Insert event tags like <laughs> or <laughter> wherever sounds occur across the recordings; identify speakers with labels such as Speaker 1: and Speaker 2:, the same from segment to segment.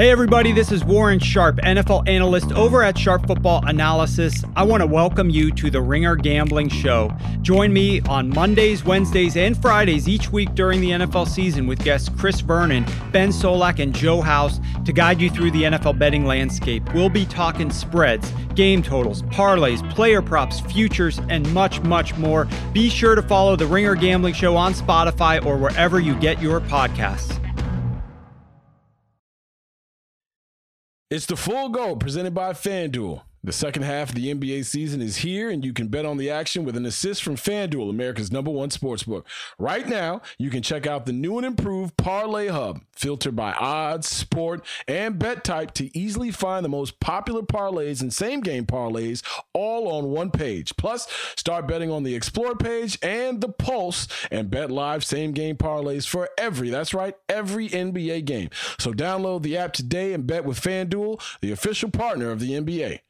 Speaker 1: Hey, everybody, this is Warren Sharp, NFL analyst over at Sharp Football Analysis. I want to welcome you to the Ringer Gambling Show. Join me on Mondays, Wednesdays, and Fridays each week during the NFL season with guests Chris Vernon, Ben Solak, and Joe House to guide you through the NFL betting landscape. We'll be talking spreads, game totals, parlays, player props, futures, and much, much more. Be sure to follow the Ringer Gambling Show on Spotify or wherever you get your podcasts.
Speaker 2: It's the full go presented by FanDuel. The second half of the NBA season is here, and you can bet on the action with an assist from FanDuel, America's number one sportsbook. Right now, you can check out the new and improved Parlay Hub, filtered by odds, sport, and bet type to easily find the most popular parlays and same game parlays all on one page. Plus, start betting on the Explore page and the Pulse and bet live same game parlays for every, that's right, every NBA game. So download the app today and bet with FanDuel, the official partner of the NBA.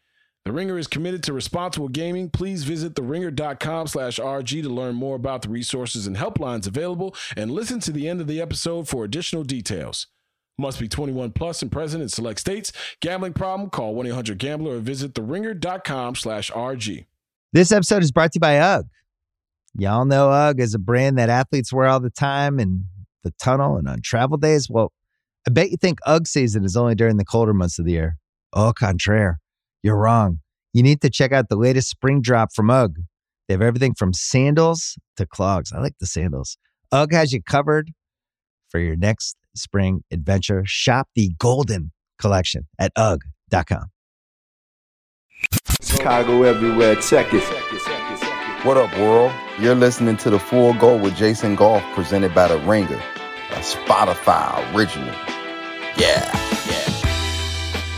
Speaker 2: The Ringer is committed to responsible gaming. Please visit theringer.com slash RG to learn more about the resources and helplines available and listen to the end of the episode for additional details. Must be 21 plus and present in select states. Gambling problem? Call 1-800-GAMBLER or visit theringer.com slash RG.
Speaker 3: This episode is brought to you by UGG. Y'all know UGG is a brand that athletes wear all the time in the tunnel and on travel days. Well, I bet you think UGG season is only during the colder months of the year. Au contraire. You're wrong. You need to check out the latest spring drop from UGG. They have everything from sandals to clogs. I like the sandals. UGG has you covered for your next spring adventure. Shop the Golden Collection at UGG.com.
Speaker 4: Chicago everywhere, check it.
Speaker 5: What up, world? You're listening to The Full Go with Jason Goff, presented by The Ringer, a Spotify original. Yeah, yeah.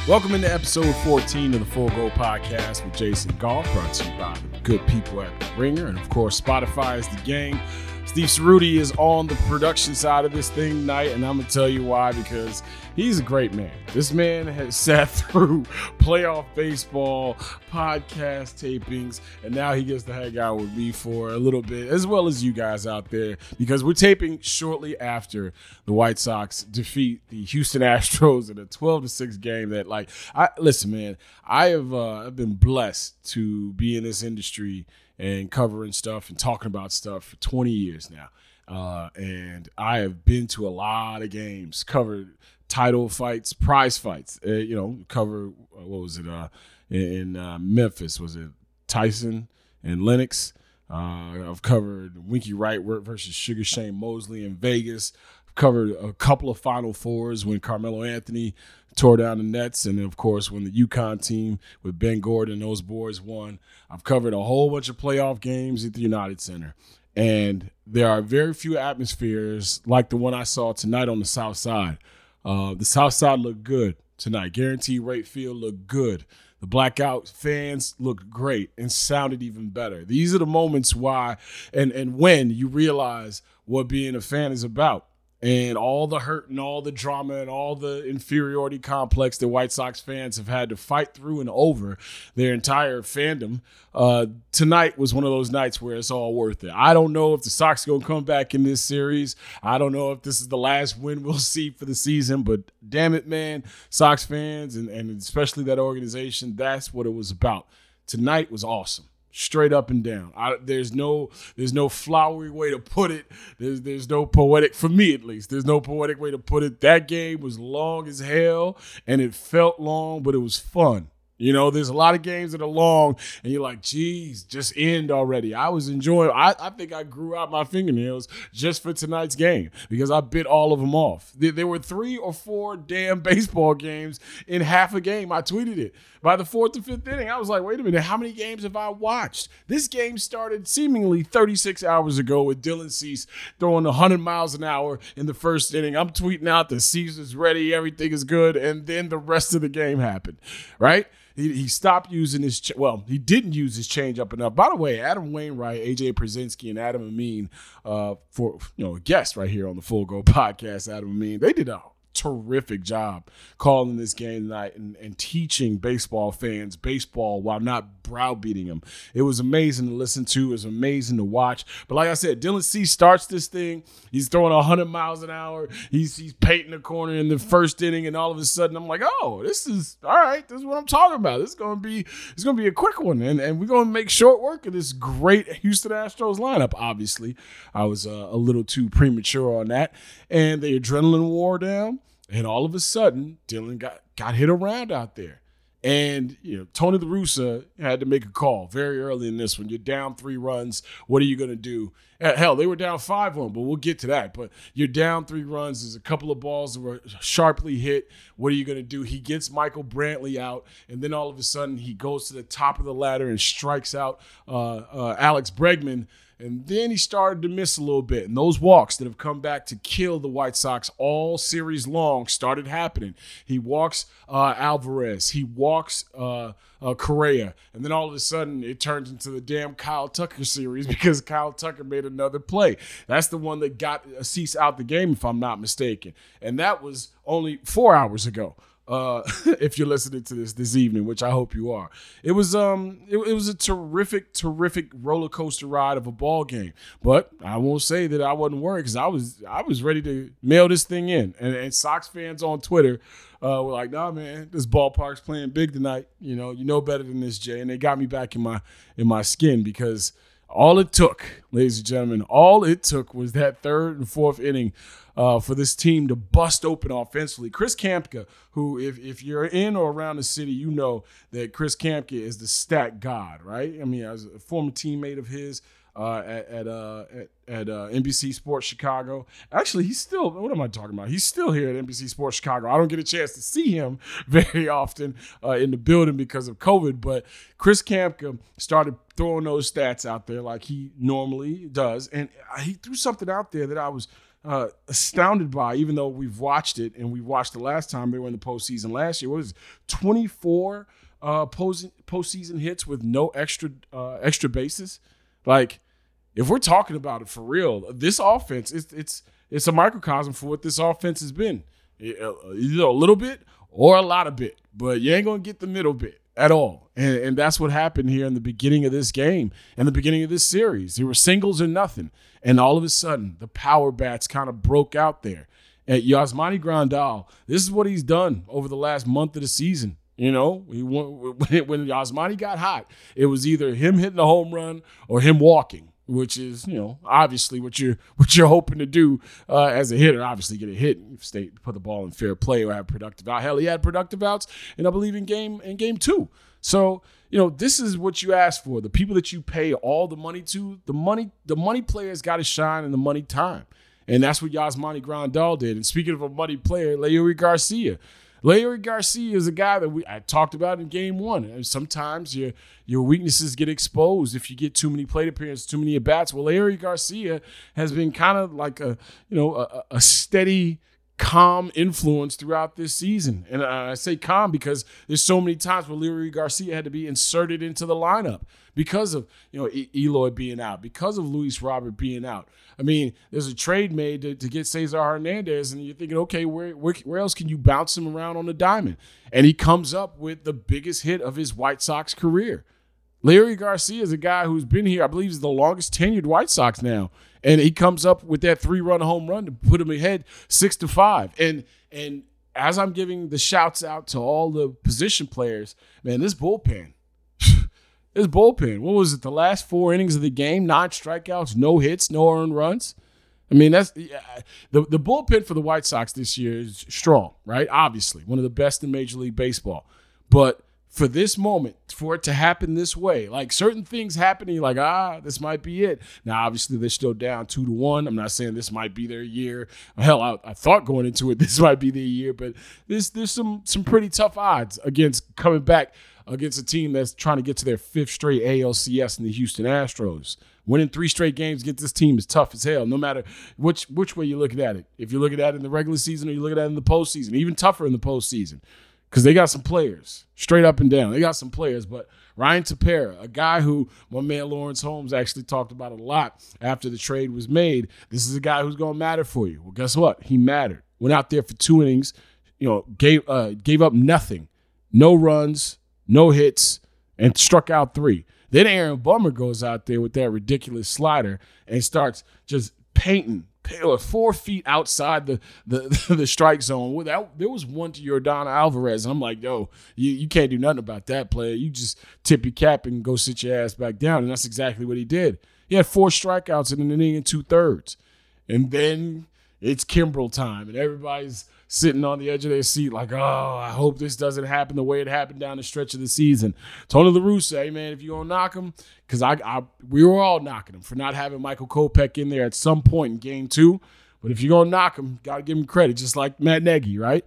Speaker 2: Welcome into episode 14 of the Full Go Podcast with Jason Goff, brought to you by the good people at The Ringer. And of course, Spotify is the gang. Steve Ceruti is on the production side of this thing tonight, and I'm gonna tell you why because he's a great man. This man has <laughs> sat through playoff baseball, podcast tapings, and now he gets to hang out with me for a little bit, as well as you guys out there, because we're taping shortly after the White Sox defeat the Houston <laughs> Astros in a 12 to 6 game. That, like, I listen, man, I have uh, I've been blessed to be in this industry and covering stuff and talking about stuff for 20 years now. Uh, and I have been to a lot of games, covered title fights, prize fights. Uh, you know, cover uh, what was it uh, in uh, Memphis? Was it Tyson and Lennox? Uh, I've covered Winky Wright versus Sugar Shane Mosley in Vegas. I've covered a couple of Final Fours when Carmelo Anthony tore down the Nets, and of course when the UConn team with Ben Gordon and those boys won. I've covered a whole bunch of playoff games at the United Center, and there are very few atmospheres like the one I saw tonight on the South Side. Uh, the South Side looked good tonight. Guaranteed rate field looked good. The blackout fans looked great and sounded even better. These are the moments why and and when you realize what being a fan is about and all the hurt and all the drama and all the inferiority complex that White Sox fans have had to fight through and over their entire fandom. Uh, tonight was one of those nights where it's all worth it. I don't know if the Sox going to come back in this series. I don't know if this is the last win <laughs> we'll see for the season, but damn it, man, Sox fans and, and especially that organization, that's what it was about. Tonight was awesome straight up and down. I, there's no there's no flowery way to put it. There's there's no poetic for me at least. There's no poetic way to put it. That game was long as hell and it felt long, but it was fun. You know, there's a lot of games that are long, and you're like, geez, just end already. I was enjoying. I, I think I grew out my fingernails just for tonight's game because I bit all of them off. There, there, were three or four damn <laughs> baseball games in half a game. I tweeted it. By the fourth or fifth inning, I was like, wait a minute, how many games have I watched? This game started seemingly 36 hours ago with Dylan Cease throwing 100 miles an hour in the first inning. I'm tweeting out that Cease is ready, everything is good, and then the rest of the game happened, right? He, he stopped using his well, he didn't use his changeup enough. By the way, Adam Wainwright, AJ Pierzynski, and Adam Amin, uh, for you know, a guest right here on the Full Go <laughs> podcast, Adam Amin, they did a terrific job calling this game tonight and, and teaching baseball fans baseball while not browbeating them. It was amazing to listen to. It was amazing to watch. But like I said, Dylan Cease starts this thing. He's throwing 100 miles an hour. He's he's painting the corner in the first inning, and all of a sudden I'm like, oh, this is all right. This is what I'm talking about. This is gonna be it's gonna be a quick one, and and we're gonna make short work of this great Houston Astros lineup. Obviously, I was uh, a little too premature on that, and the adrenaline wore down. And all of a sudden, Dylan got got hit around out there. And you know, Tony La Russa had to make a call very early in this one. You're down three runs. What are you going to do? Hell, they were down five one, but we'll get to that. But you're down three runs. There's a couple of balls that were sharply hit. What are you going to do? He gets Michael Brantley out, and then all of a sudden he goes to the top of the ladder and strikes out uh, uh, Alex Bregman and then he started to miss a little bit. And those walks that have come back to kill the White Sox all series long started happening. He walks uh, Alvarez, he walks uh, uh, Correa. And then all of a sudden it turns into the damn Kyle Tucker series <laughs> because Kyle Tucker made another play. That's the one that got Cease out the game, if I'm not mistaken. And that was only four hours ago uh, <laughs> if you're listening to this this evening, which I hope you are. It was um it, it, was a terrific, terrific roller coaster ride of a ball game. But I won't say that I wasn't worried because I was I was ready to mail this thing in. And, and Sox fans on Twitter uh, were like, "Nah, man, this ballpark's playing big tonight. You know, you know better than this, Jay." And they got me back in my in my skin because all it took, ladies and gentlemen, all it took was that third and fourth inning uh, for this team to bust open offensively. Chris Kamka, who, if, if you're in or around the city, you know that Chris Kamka is the stat god, right? I mean, as a former teammate of his, uh, at at, uh, at, at uh, NBC Sports Chicago. Actually, he's still. What am I talking about? He's still here at NBC Sports Chicago. I don't get a chance to see him <laughs> very often uh, in the building because of COVID. But Chris Kamka started throwing those stats out there like he normally does, and he threw something out there that I was. Uh, astounded by, even though we've watched it and we watched the last time they were in the postseason last year. What was it, 24 uh, post- postseason hits with no extra uh, extra bases? Like, if we're talking about it for real, this offense it's it's it's a microcosm for what this offense has been. Uh, either a little bit or a lot of bit, but you ain't gonna get the middle bit at all. And, and that's what happened here in the beginning of this game and the beginning of this series. There were singles or nothing, and all of a sudden the power bats kind of broke out there. At Yasmani Grandal, this is what he's done over the last month of the season. You know, he, <laughs> when Yasmani got hot, it was either him hitting a home run or him walking, which is you know obviously what you're <laughs> what you're hoping to do uh, as a hitter. Obviously, get a hit, stay put the ball in fair play, or have productive out. Hell, he had productive outs, and I believe in game in game two. So you know this is what you ask for. The people that you pay all the money to, the money the money players got to shine in the money time. And that's what Yasmani Grandal did. And speaking of a money player, Leury Garcia, Leury Garcia is a guy that we I talked about in game one. Sometimes your your weaknesses get exposed if you get too many plate appearances, too many at bats. Well, Leury Garcia has been kind of like a you know a, a steady calm influence throughout this season. And I say calm because there's so many times where Leury Garcia had to be inserted into the lineup because of you know Eloy being out, because of Luis Robert being out. I mean, there's a trade made to, to get Cesar Hernandez, and you're thinking, okay, where, where where else can you bounce him around on the diamond? And he comes up with the biggest hit of his White Sox career. Leury Garcia is a guy who's been here, I believe, is the longest tenured White Sox now and he comes up with that three run home run to put him ahead six to five. And and as I'm giving the shouts out to all the position players, man, this bullpen, <sighs> this bullpen. What was it? The last four innings of the game, nine strikeouts, no hits, no earned runs. I mean, that's the the bullpen for the White Sox this year is strong, right? Obviously, one of the best in Major League Baseball, but for this moment, for it to happen this way. Like certain things happening, like, ah, this might be it. Now, obviously, they're still down two to one. I'm not saying this might be their year. Hell, I, I thought going into it, <laughs> this might be their year, but there's there's some some pretty tough odds against coming back against a team that's trying to get to their fifth straight ALCS in the Houston Astros. Winning three straight games against this team is tough as hell, no matter which which way you're looking at it. If you're looking at it in the regular season or you're looking at it in the postseason, even tougher in the postseason because they got some players straight up and down. They got some players, but Ryan Tepera, a guy who my man Lawrence Holmes actually talked about a lot after the trade was made. This is a guy who's going to matter for you. Well, guess what? He mattered. Went out there for two innings, you know, gave uh, gave up nothing, no runs, no hits, and struck out three. Then Aaron Bummer goes out there with that ridiculous slider and starts just painting four feet outside the the, <laughs> the strike zone. Without there was one to Yordan Alvarez, and I'm like, yo, you, you can't do nothing about that player. You just tip your cap and go sit your ass back down, and that's exactly what he did. He had four strikeouts in an inning and two thirds, and then it's Kimbrel time, and everybody's sitting on the edge of their seat, like, oh, I hope this doesn't happen the way it happened down the stretch of the season. Tony La Russa, hey man, if you're gonna knock him, because I, I we were all knocking him for not having Michael Kopech in there at some point in game two. But if you're gonna knock him, gotta give him credit, just like Matt Nagy, right?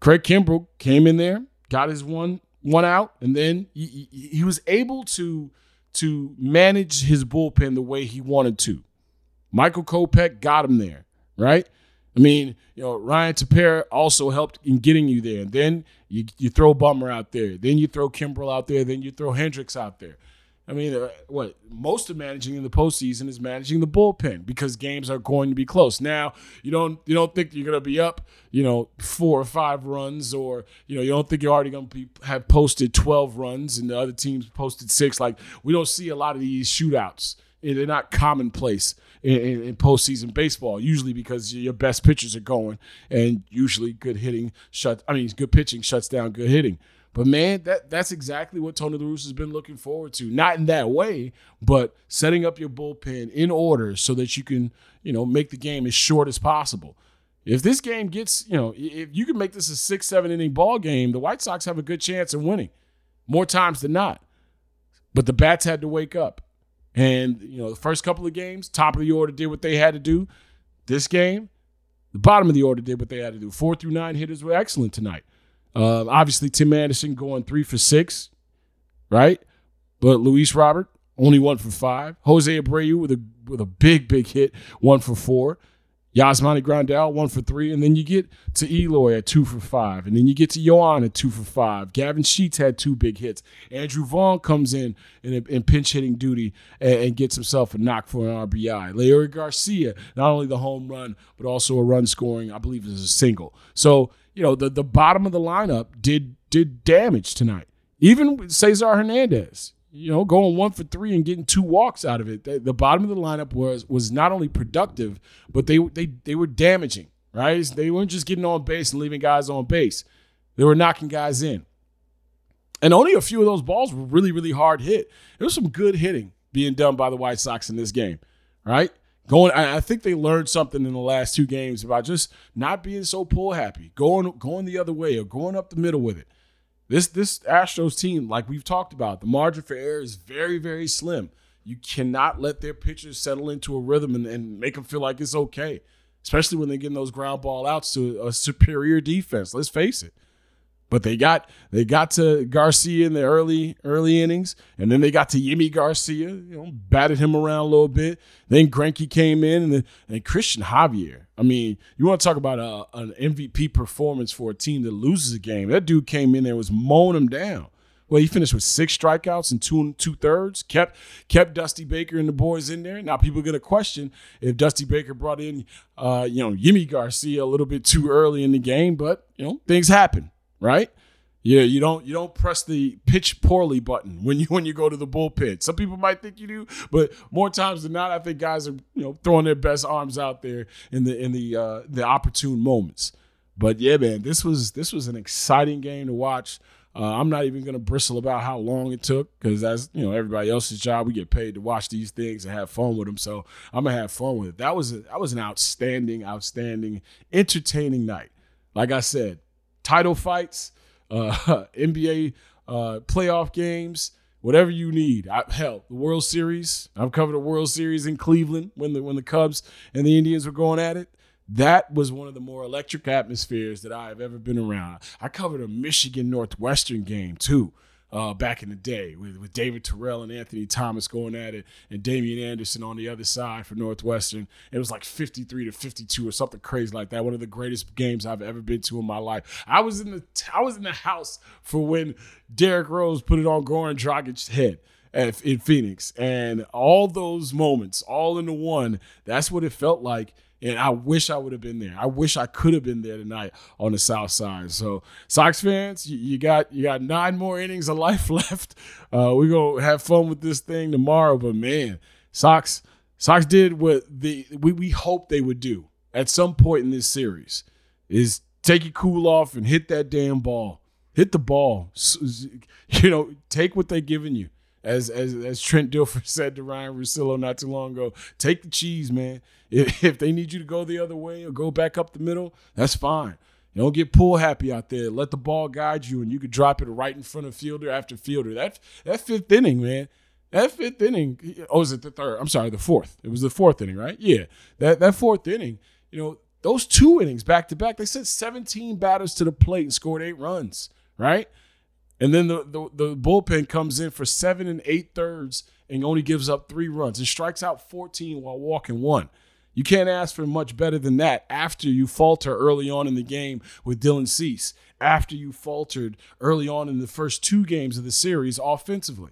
Speaker 2: Craig Kimbrel came in there, got his one one out, and then he, he was able to to manage his bullpen the way he wanted to. Michael Kopech got him there, right? I mean, you know, Ryan Tepera also helped in getting you there. And then you, you throw Bummer out there. Then you throw Kimbrel out there. Then you throw Hendricks out there. I mean, uh, what most of managing in the postseason is managing the bullpen because games are going to be close. Now, you don't you don't think you're going to be up, you know, four or five runs, or you know, you don't think you're already going to have posted twelve runs and the other teams posted six. Like we don't see a lot of these shootouts. They're not commonplace in, in, in, postseason baseball. Usually because your best pitchers are going, and usually good hitting shut. I mean, good pitching shuts down good hitting. But man, that that's exactly what Tony La Russa has been looking forward to. Not in that way, but setting up your bullpen in order so that you can, you know, make the game as short as possible. If this game gets, you know, if you can make this a six, seven inning ball game, the White Sox have a good chance of winning more times than not. But the bats had to wake up. And, you know, the first couple of games, top of the order did what they had to do. This game, the bottom of the order did what they had to do. Four through nine hitters were excellent tonight. Uh, obviously, Tim Anderson going three for six, right? But Luis Robert only one for five. Jose Abreu with a with a big big hit, one for four. Yasmani Grandal, one for three. And then you get to Eloy at two for five. And then you get to Yoan at two for five. Gavin Sheets had two big hits. Andrew Vaughn comes in in, in pinch hitting duty and, and, gets himself a knock for an RBI. Leury Garcia, not only the home run, but also a run scoring, I believe was a single. So, you know, the, the bottom of the lineup did did damage tonight. Even Cesar Hernandez, you know, going one for three and getting two walks out of it. The, the, bottom of the lineup was was not only productive, but they they they were damaging. Right? They weren't just getting on base and leaving guys on base. They were knocking guys in. And only a few of those balls were really, really hard hit. There was some good hitting being done by the White Sox in this game. Right? Going, I think they learned something in the last two games about just not being so pull happy, going going the other way or going up the middle with it. This this Astros team, like we've talked about, the margin for error is very very slim. You cannot let their pitchers settle into a rhythm and, and make them feel like it's okay, especially when they're getting those ground ball outs to a superior defense. Let's face it. But they got they got to Garcia in the early early innings, and then they got to Yimi Garcia, you know, batted him around a little bit. Then Greinke came in, and then and Cristian Javier. I mean, you want to talk about a, an MVP performance for a team that loses a game? That dude came in there was mowing them down. Well, he finished with six strikeouts and two two thirds. Kept kept Dusty Baker and the boys in there. Now people are gonna question if Dusty Baker brought in, uh, you know, Yimi Garcia a little bit too early in the game, but you know things happen right? Yeah, you don't you don't press the pitch poorly button when you when you go to the bullpen. Some people might think you do, but more times than not, I think guys are you know throwing their best arms out there in the in the uh, the opportune moments. But yeah, man, this was this was an exciting game to watch. Uh, I'm not even gonna bristle about how long it took because that's you know everybody else's job, we get paid to watch these things and have fun with them. So I'm gonna have fun with it. That was a, that was an outstanding, outstanding, entertaining night. Like I said, title fights, uh, <laughs> NBA uh, playoff games, whatever you need. I, hell, the World Series. I've covered a World Series in Cleveland when the when the Cubs and the Indians were going at it. That was one of the more electric atmospheres that I have ever been around. I covered a Michigan Northwestern game too. Uh, back in the day with, with David Terrell and Anthony Thomas going at it and Damien Anderson on the other side for Northwestern. It was like 53 to 52 or something crazy like that. One of the greatest games I've ever been to in my life. I was in the I was in the house for when Derrick Rose put it on Goran Dragic's head at, in Phoenix. And all those moments, all into one, that's what it felt like. And I wish I would have been there. I wish I could have been there tonight on the South Side. So, Sox fans, you, got you got nine more innings of life <laughs> left. Uh, we're gonna have fun with this thing tomorrow. But man, Sox Sox did what the we, we hoped they would do at some point in this series is take your cool off and hit that damn ball. Hit the ball. You know, take what they're giving you as as as Trent Dilfer <laughs> said to Ryen Russillo not too long ago, take the cheese, man. If, <laughs> if they need you to go the other way or go back up the middle, that's fine. You don't get pull happy out there. Let the ball guide you, and you can drop it right in front of fielder after fielder. That that fifth inning, man. That fifth inning. Oh, was it the third? I'm sorry, the fourth. It was the fourth inning, right? Yeah. That that fourth inning. You know, those two innings back to back. They sent 17 batters to the plate and scored eight runs. Right. And then the, the, the bullpen comes in for seven and eight thirds and only gives up three runs and strikes out 14 while walking one. You can't ask for much better than that after you falter early on in the game with Dylan Cease, after you faltered early on in the first two games of the series offensively.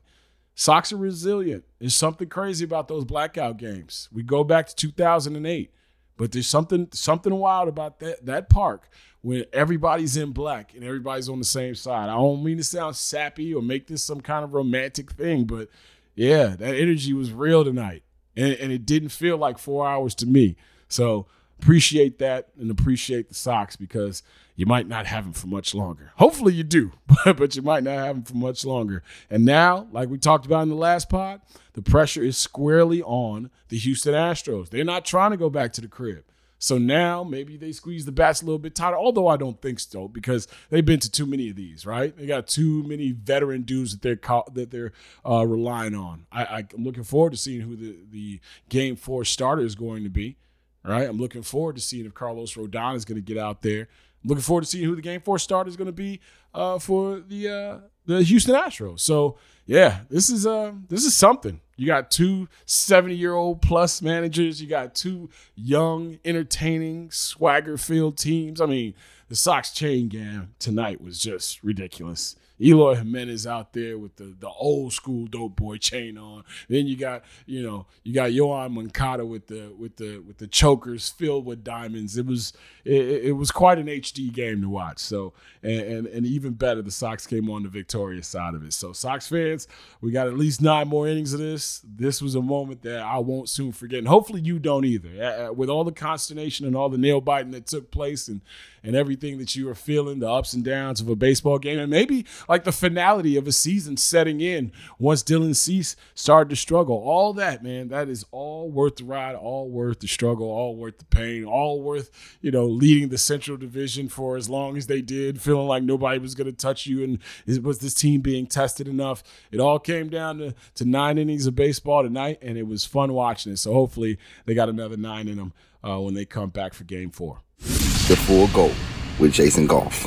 Speaker 2: Sox are resilient. There's something crazy about those blackout games. We go back to 2008, but there's something something wild about that that park when everybody's in black and everybody's on the same side. I don't mean to sound sappy or make this some kind of romantic thing, but yeah, that energy was real tonight. And, and it didn't feel like four hours to me. So appreciate that and appreciate the socks because you might not have them for much longer. Hopefully you do, <laughs> but you might not have them for much longer. And now, like we talked about in the last pod, the pressure is squarely on the Houston Astros. They're not trying to go back to the crib. So now maybe they squeeze the bats a little bit tighter, although I don't think so because they've been to too many of these, right? They got too many veteran dudes that they're that they're uh, relying on. I, am looking forward to seeing who the, the game four starter is going to be, right? I'm looking forward to seeing if Carlos Rodon is going to get out there. I'm looking forward to seeing who the game four starter is going to be uh, for the uh, the Houston Astros. So yeah, this is uh this is something. You got two 70 year old plus managers. You got two young, entertaining, swagger filled teams. I mean, the Sox chain game tonight was just ridiculous. Eloy Jimenez out there with the, the old school dope boy chain on. Then you got you know you got Yoan Moncada with the with the with the chokers filled with diamonds. It was it, it was quite an HD game to watch. So and, and, and even better, the Sox came on the victorious side of it. So Sox fans, we got at least nine more innings of this. This was a moment that I won't soon forget, and hopefully you don't either. with all the consternation and all the nail biting that took place and and everything that you were feeling, the ups and downs of a baseball game, and maybe like the finality of a season setting in once Dylan Cease started to struggle. All that, man, that is all worth the ride, all worth the struggle, all worth the pain, all worth, you know, leading the Central Division for as long as they did, feeling like nobody was going to touch you and was this team being tested enough. It all came down to, to nine innings of baseball tonight, and it was fun watching it. So hopefully they got another nine in them uh, when they come back for game four.
Speaker 5: The Full Go with Jason Goff.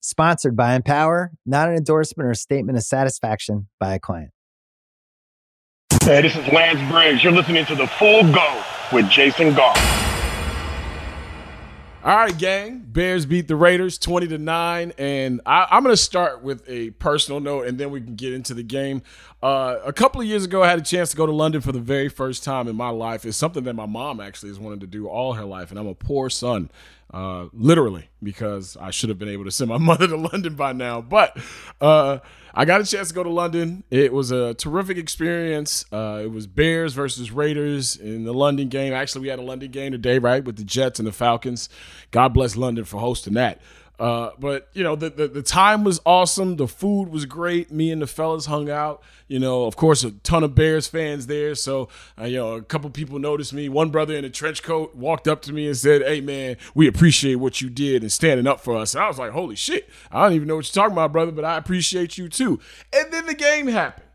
Speaker 3: Sponsored by Empower, not an endorsement or statement of satisfaction by a client.
Speaker 6: Hey, this is Lance Briggs. You're listening to The Full Go with Jason Goff.
Speaker 2: All right, gang. Bears beat the Raiders 20 to 9. And I, am going to start with a personal note and then we can get into the game. Uh, a couple of years ago, I had a chance to go to London for the very first time in my life. It's something that my mom actually has wanted to do all her life. And I'm a poor son, uh, literally, because I should have been able to send my <laughs> mother to London by now. But uh, I got a chance to go to London. It was a terrific experience. Uh, it was Bears versus Raiders in the London game. Actually, we had a London game today, right, with the Jets and the Falcons. God bless London for hosting that. Uh, but you know, the, the, the time was awesome. The food was great. Me and the fellas hung out. You know, of course, a ton of Bears fans there. So, uh, you know, a couple people noticed me. One brother in a trench coat walked up to me and said, "Hey, man, we appreciate what you did and standing up for us." And I was like, "Holy shit! I don't even know what you're talking about, brother, but I appreciate you too." And then the game happened.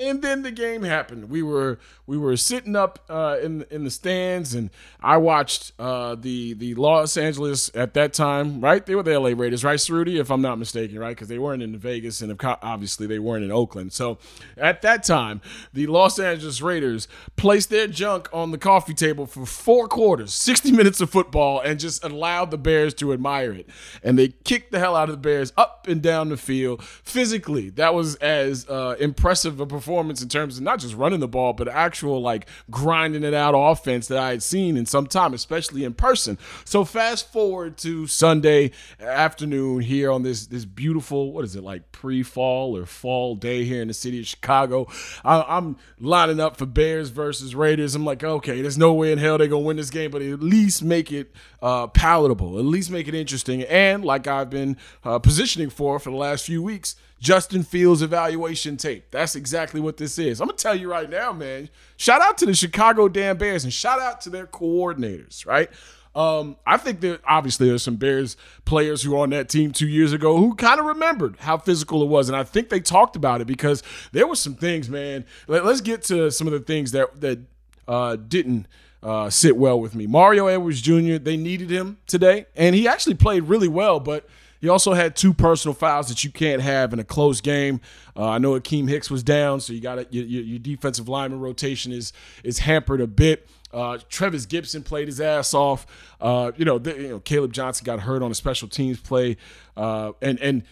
Speaker 2: And then the game happened. We were we were sitting up uh, in in the stands, and I watched uh, the the Los Angeles at that time. Right, they were the LA Raiders, right, Ceruti, if I'm not mistaken, right, because they weren't in Vegas, and obviously they weren't in Oakland. So at that time, the Los Angeles Raiders placed their junk on the coffee table for four quarters, 60 minutes of football, and just allowed the Bears to admire it. And they kicked the hell out of the Bears up and down the field physically. That was as uh, impressive a performance performance in terms of not just running the ball, but actual like grinding it out offense that I had seen in some time, especially in person. So fast forward to Sunday afternoon here on this this beautiful what is it like pre-fall or fall day here in the city of Chicago. I, am lining up for Bears versus Raiders. I'm like, okay, there's no way in hell they're gonna win this game, but at least make it uh, palatable, at least make it interesting, and like I've been uh, positioning for for the last few weeks Justin Fields evaluation tape. That's exactly what this is. I'm gonna tell you right now, man. Shout out to the Chicago Damn Bears and shout out to their coordinators, right? Um, I think that obviously there's some Bears players who were on that team two years ago who kind of remembered how physical it was, and I think they talked about it because there were some things, man. Let, us get to some of the things that that uh, didn't uh, sit well with me. Mario Edwards Jr. They needed him today, and he actually played really well, but he also had two personal fouls that you can't have in a close game. Uh, I know Akiem Hicks was down, so you got your, your, defensive lineman rotation is is hampered a bit. Uh, Trevis Gipson played his ass off. Uh, you know, the, you know, Caleb Johnson got hurt on a special teams play, uh, and and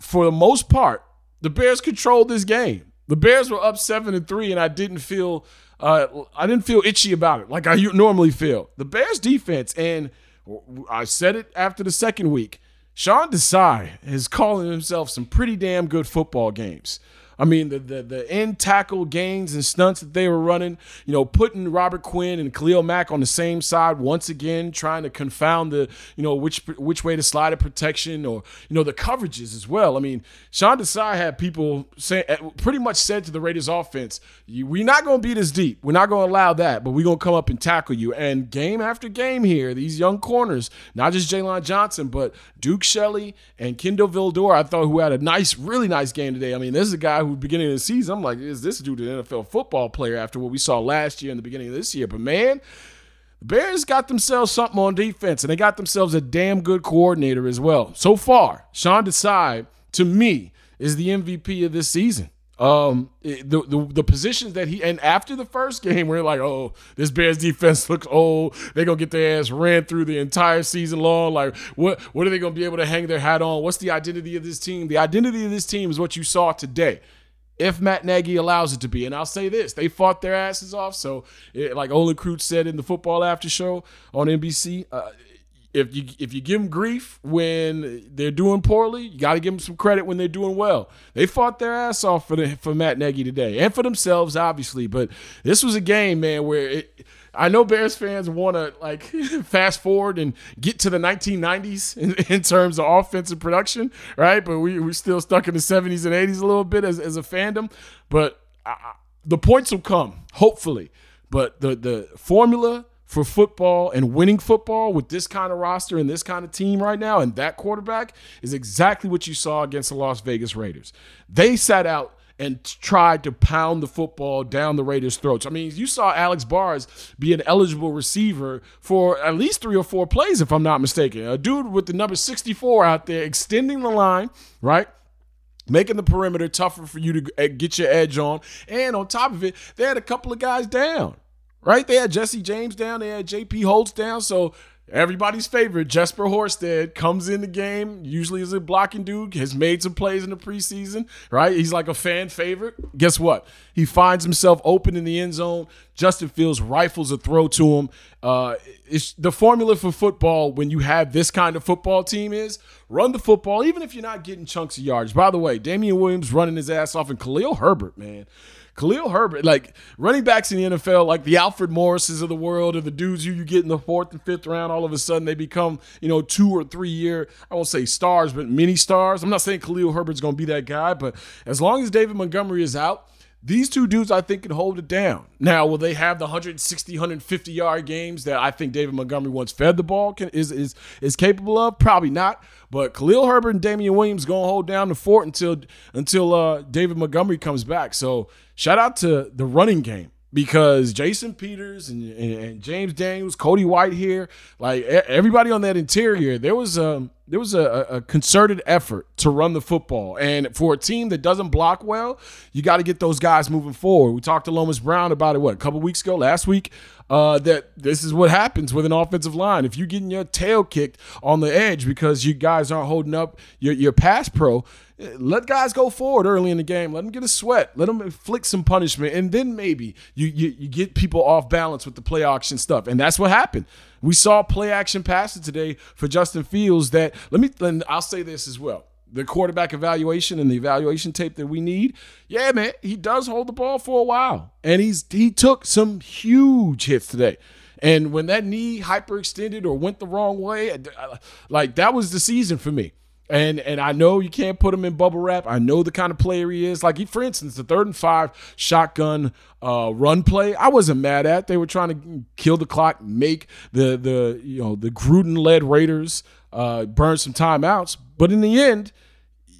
Speaker 2: for the most part, the Bears controlled this game. The Bears were up seven and three, and I didn't feel uh, I didn't feel itchy about it like I normally feel. The Bears defense, and I said it after the second week. Sean Desai is calling himself some pretty damn good football games. I mean, the the the end tackle gains and stunts that they were running, you know, putting Robert Quinn and Khalil Mack on the same side once again, trying to confound the, you know, which which way to slide a protection or, you know, the coverages as well. I mean, Sean Desai had people say eh, pretty much said to the Raiders offense, we're not going to beat us deep. We're not going to allow that, but we're going to come up and tackle you. And game after game here, these young corners, not just Jaylon Johnson, but Duke Shelley and Kindle Vildor, I thought who had a nice, really nice game today. I mean, this is a guy who beginning of the season, I'm like, is this dude an NFL football player after what we saw last year and the beginning of this year? But man, the Bears got themselves something on defense, and they got themselves a damn good coordinator as well. So far, Sean Desai, to me, is the MVP of this season. Um, the, the the positions that he and after the first game, we're like, oh, this Bears defense <laughs> looks old. They're gonna get their ass ran through the entire season long. Like, what what are they gonna be able to hang their hat on? What's the identity of this team? The identity of this team is what you saw today if Matt Nagy allows it to be. And I'll say this: they fought their asses off. So, it, like Olin Kreutz said in the Football After Show on NBC, uh, if you if you give them grief when they're doing poorly, you got to give them some credit when they're doing well. They fought their ass off for the for Matt Nagy today and for themselves, obviously. But this was a game, man, where it I know Bears fans want to like <laughs> fast forward and get to the 1990s <laughs> in, in, terms of offensive production, right? But we we're still stuck in the 70s and 80s a little bit as, as a fandom. But I, the points will come, hopefully. But the the formula for football and winning football with this kind of roster and this kind of team right now and that quarterback is exactly what you saw against the Las Vegas Raiders. They sat out and tried to pound the football down the Raiders' throats. I mean, you saw Alex Bars be an eligible receiver for at least three or four plays, if I'm not mistaken. A dude with the number 64 out there extending the line, right? Making the perimeter tougher for you to eh, get your edge on. And on top of it, they had a couple of guys down right? They had Jesse James down, they had JP Holtz down. So everybody's favorite, Jesper Horsted, comes in the game, usually is a blocking dude, has made some plays in the preseason, right? He's like a fan favorite. Guess what? He finds himself open in the end zone. Justin Fields rifles a throw to him. Uh, it's the formula for football when you have this kind of football team is run the football, even if you're not getting chunks of yards. By the way, Damien Williams running his ass off, and Khalil Herbert, man. Khalil Herbert, like running backs in the NFL, like the Alfred Morrises of the world, or the dudes who you get in the fourth and fifth round, all of a sudden they become, you know, two or three year, I won't say stars, but mini stars. I'm not saying Khalil Herbert's going to be that guy, but as long as David Montgomery is out, these two dudes, I think, can hold it down. Now, will they have the 160, 150 yard games that I think David Montgomery once fed the ball can, is is is capable of? Probably not. But Khalil Herbert and Damien Williams gonna hold down the fort until until uh, David Montgomery comes back. So shout out to the running game because Jason Peters and, and, and, James Daniels, Cody Whitehair, like everybody on that interior, there was a there was a, a, concerted effort to run the football, and for a team that doesn't block well, you got to get those guys moving forward. We talked to Lomas Brown about it what a couple weeks ago, last week. Uh, that this is what happens with an offensive line. If you're getting your tail kicked on the edge because you guys aren't holding up your your pass pro, let guys go forward early in the game. Let them get a sweat. Let them inflict some punishment, and then maybe you, you you get people off balance with the play action stuff. And that's what happened. We saw play action passes today for Justin Fields. That let me. And I'll say this as well. The quarterback evaluation and the evaluation tape that we need. Yeah, man, he does hold the ball for a while, and he's he took some huge hits today. And when that knee hyperextended or went the wrong way, like that was the season for me. And and I know you can't put him in bubble wrap. I know the kind of player he is. Like he, for instance, the third and five shotgun uh, run play, I wasn't mad at. They were trying to kill the clock, make the the you know the Gruden led Raiders uh, burn some timeouts. But in the end,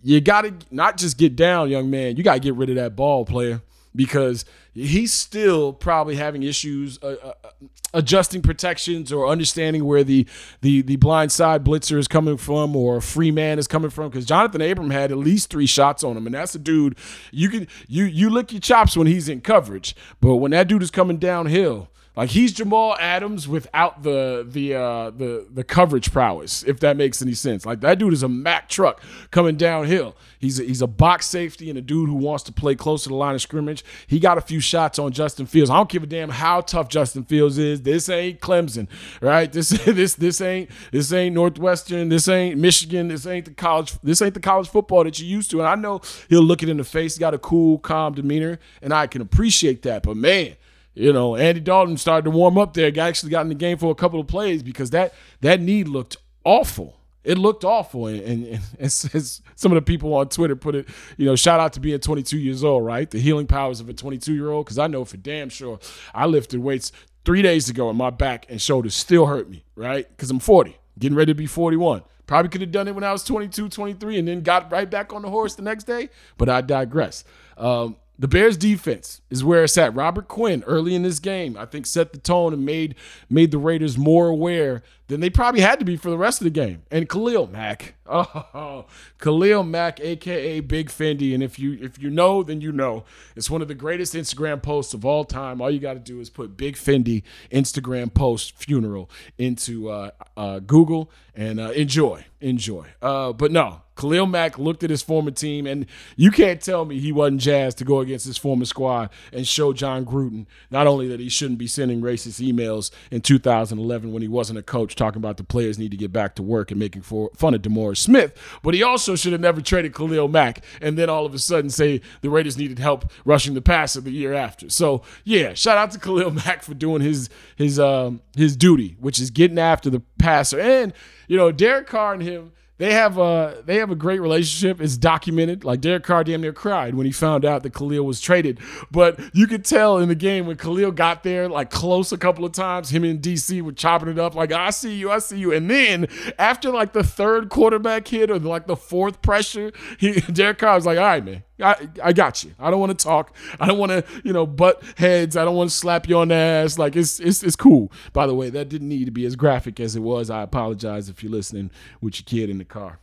Speaker 2: you got to not just get down, young man. You got to get rid of that ball, player because he's still probably having issues uh, uh, adjusting protections or understanding where the, the the blind side blitzer is coming from or a free man is coming from because Johnathan Abram had at least three shots on him. And that's a dude you can you you lick your chops when he's in coverage. But when that dude is coming downhill like he's Jamal Adams without the the uh, the the coverage prowess, if that makes any sense. Like that dude is a Mack truck coming downhill. He's a, he's a box safety and a dude who wants to play close to the line of scrimmage. He got a few shots on Justin Fields. I don't give a damn how tough Justin Fields is. This ain't Clemson, right? <laughs> This this this ain't this ain't Northwestern. This ain't Michigan. This ain't the college. This ain't the college football that you used to. And I know he'll look it in the face. He got a cool, calm demeanor, and I can appreciate that. But man you know, Andy Dalton started to warm up there. Actually got in the game for a couple of plays because that that knee looked awful. It looked awful, and, and, and <laughs> as, some of the people on Twitter put it, you know, shout out to being 22 years old, right? The healing powers of a 22 year old. Because I know for damn sure I lifted weights three days ago, and my back and shoulders still hurt me, right? Because I'm 40, getting ready to be 41. Probably could have done it when I was 22, 23, and then got right back on the horse the next day. But I digress. Um, the Bears defense is where it's at. Robert Quinn early in this game, I think set the tone and made made the Raiders more aware than they probably had to be for the rest of the game. And Khalil Mack. <laughs> Oh, Khalil Mack, aka Big Fendi. And if you if you know, then you know. It's one of the greatest Instagram posts of all time. All you got to do is put Big Fendi Instagram post funeral into uh, uh, Google and uh, enjoy. Enjoy. Uh, but no, Khalil Mack looked at his former team, and you can't tell me he wasn't jazzed to go against his former squad and show Jon Gruden not only that he shouldn't be sending racist emails in 2011 when he wasn't a coach talking about the players need to get back to work and making for, fun of DeMaurice Smith, but he also should have never traded Khalil Mack and then all of a sudden say the Raiders needed help rushing the passer the year after. So yeah, shout out to Khalil <laughs> Mack for doing his his um his duty, which is getting after the passer. And you know, Derek Carr and him they have a they have a great relationship. It's documented. Like Derek Carr damn near cried when he found out that Khalil was traded. But you could tell in the game when Khalil got there, like close a couple of times, him and DC were chopping it up, like I see you, I see you. And then after like the third quarterback hit or like the fourth pressure, he <laughs> Derek Carr was like, all right, man, I, I got you. I don't want to talk. I don't want to, you know, butt heads. I don't want to slap you on the ass. Like it's it's it's cool. By the way, that didn't need to be as graphic as it was. I apologize if you're listening with your kid in the car.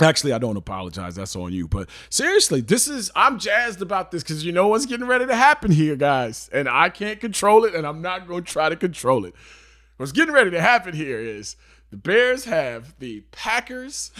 Speaker 2: Actually, I don't apologize. That's on you. But seriously, this is I'm jazzed about this because you know what's getting ready to happen here, guys. And I can't control it, and I'm not going to try to control it. What's getting ready to happen here is The Bears have the Packers,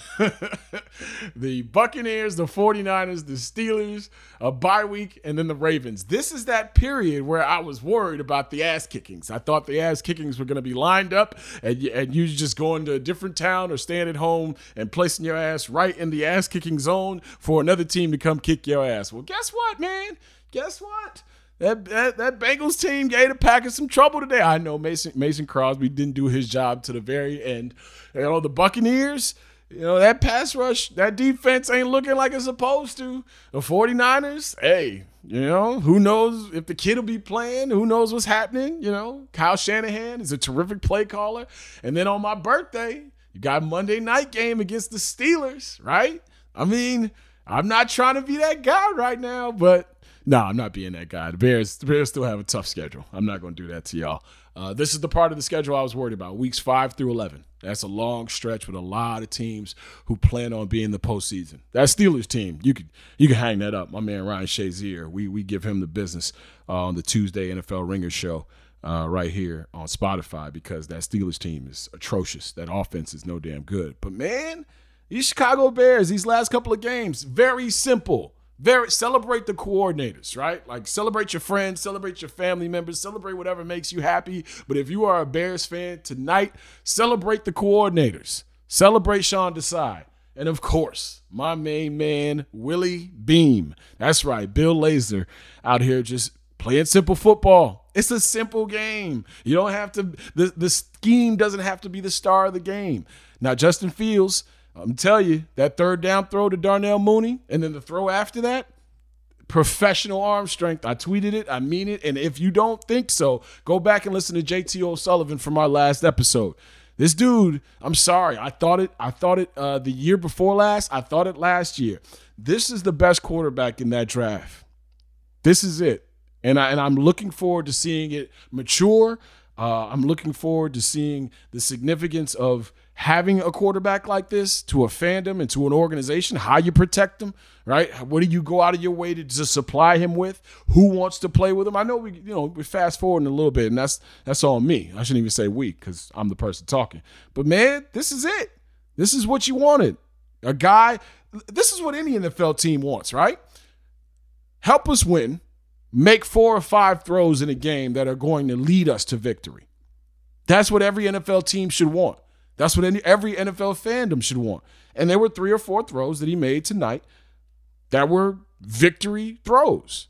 Speaker 2: <laughs> the Buccaneers, the 49ers, the Steelers, a bye week, and then the Ravens. This is that period where I was worried about the ass kickings. I thought the ass kickings were going to be lined up and, and you just going to a different town or staying at home and placing your ass right in the ass kicking zone for another team to come kick your ass. Well, guess what, man? Guess what? That, that that Bengals team gave the Packers some trouble today. I know Mason Mason Crosby didn't do his job to the very end. You know the Buccaneers, you know that pass rush, that defense ain't looking like it's supposed to. The 49ers, hey, you know, who knows if the kid will be playing, who knows what's happening, you know. Kyle Shanahan is a terrific play caller. And then on my birthday, you got Monday night game against the Steelers, right? I mean, I'm not trying to be that guy right now, but no, I'm not being that guy. The Bears, the Bears still have a tough schedule. I'm not going to do that to y'all. Uh, this is the part of the schedule I was worried about. Weeks five through eleven. That's a long stretch with a lot of teams who plan on being the postseason. That Steelers team, you could you can hang that up. My man Ryan Shazier, we we give him the business uh, on the Tuesday NFL Ringer show. Uh, right here on Spotify because that Steelers team is atrocious. That offense is no damn good. But man, these Chicago Bears, these last couple of games, very simple very celebrate the coordinators, right? Like celebrate your friends, celebrate your family members, celebrate whatever makes you happy. But if you are a Bears fan tonight, celebrate the coordinators. Celebrate Sean Desai. And of course, my main man, Willie Beam. That's right, Bill Lazor out here just playing simple football. It's a simple game. You don't have to the, the scheme doesn't have to be the star of the game. Now, Justin Fields I'm tell you, that third down throw to Darnell Mooney and then the throw after that, professional arm strength. I tweeted it, I mean it. And if you don't think so, go back and listen to JT O'Sullivan from our last episode. This dude, I'm sorry, I thought it, I thought it uh, the year before last, I thought it last year. This is the best quarterback in that draft. This is it. And I and I'm looking forward to seeing it mature. Uh, I'm looking forward to seeing the significance of having a quarterback like this to a fandom and to an organization, how you protect them, right? What do you go out of your way to supply him with? Who wants to play with him? I know we, you know, we fast forward a little bit, and that's that's all me. I shouldn't even say we because I'm the person talking. But man, this is it. This is what you wanted. A guy. This is what any NFL team wants, right? Help us win. Make four or five throws in a game that are going to lead us to victory. That's what every NFL team should want. That's what any, every NFL fandom should want. And there were three or four throws that he made tonight that were victory throws,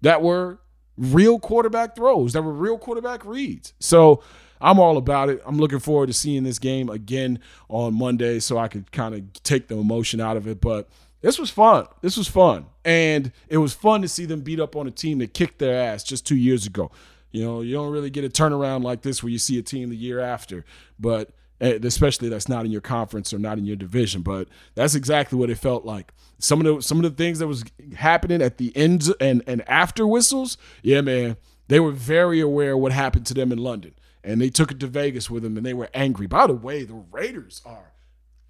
Speaker 2: that were real quarterback throws, that were real quarterback reads. So I'm all about it. I'm looking forward to seeing this game again on Monday so I could kind of take the emotion out of it. But this was fun. This was fun. And it was fun to see them beat up on a team that kicked their ass just two years ago. You know, you don't really get a turnaround like this where you see a team the year after. But Eh, especially that's not in your conference or not in your division. But that's exactly what it felt like. Some of the some of the things that was happening at the ends and and after whistles, yeah, man, they were very aware of what happened to them in London, and they took it to Vegas with them, and they were angry. By the way, the Raiders are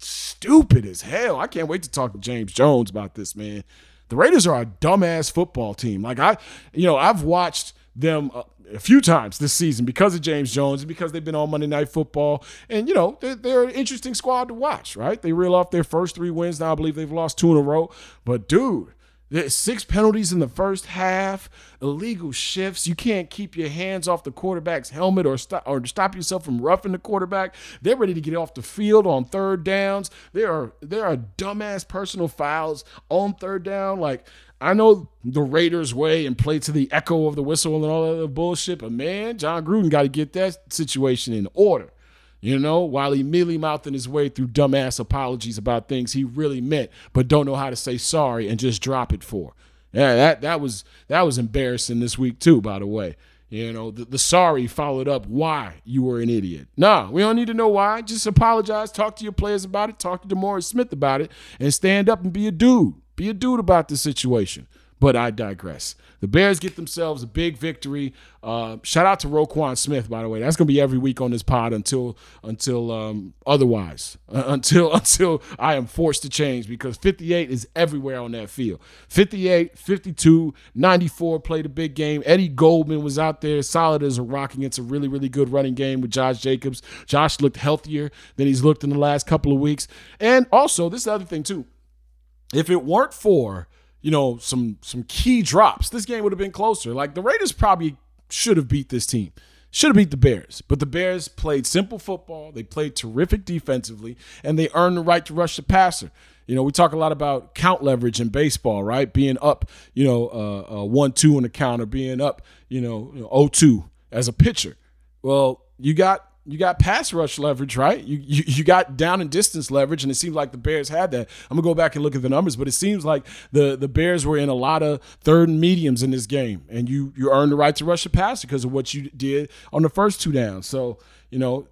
Speaker 2: stupid as hell. I can't wait to talk to James Jones about this, man. The Raiders are a dumbass football team. Like I, you know, I've watched them a few times this season because of James Jones and because they've been on Monday Night Football. And, you know, they're, they're, an interesting squad to watch, right? They reel off their first three wins. Now I believe they've lost two in a row. But, dude, six penalties in the first half, illegal shifts. You can't keep your hands off the quarterback's helmet or stop or stop yourself from roughing the quarterback. They're ready to get off the field on third downs. There are there are dumbass personal fouls on third down. Like I know the Raiders way and play to the echo of the whistle and all that other bullshit, but man, Jon Gruden got to get that situation in order. You know, while he mealy mouthing his way through dumbass apologies about things he really meant, but don't know how to say sorry and just drop it for. Yeah, that that was that was embarrassing this week too, by the way. You know, the, the sorry followed up why you were an idiot. Nah, we don't need to know why. Just apologize, talk to your players about it, talk to DeMaurice Smith about it, and stand up and be a dude. Be a dude about the situation. But I digress. The Bears get themselves a big victory. Uh, shout out to Roquan Smith, by the way. That's gonna be every week on this pod until until um, otherwise, uh, <laughs> until until I am forced to change because 58 is everywhere on that field. 58, 52, 94 played a big game. Eddie Goldman was out there, solid as a rock against a really really good running game with Josh Jacobs. Josh looked healthier than he's looked in the last couple of weeks, and also this other thing too. If it weren't for you know, some some key drops, this game would have been closer. Like the Raiders probably should have beat this team. Should have beat the Bears, but the Bears played simple football. They played terrific defensively, and they earned the right to rush the passer. You know, we talk a lot about count leverage in baseball, right? Being up, you know, uh, uh, one two on the count, or being up, you know, 0-2 as a pitcher. Well, you got you got pass rush leverage, right? You, you you got down and distance leverage, and it seems like the Bears had that. I'm gonna go back and look at the numbers, but it seems like the the Bears were in a lot of third and mediums in this game, and you you earned the right to rush the pass because of what you did on the first two downs. So you know.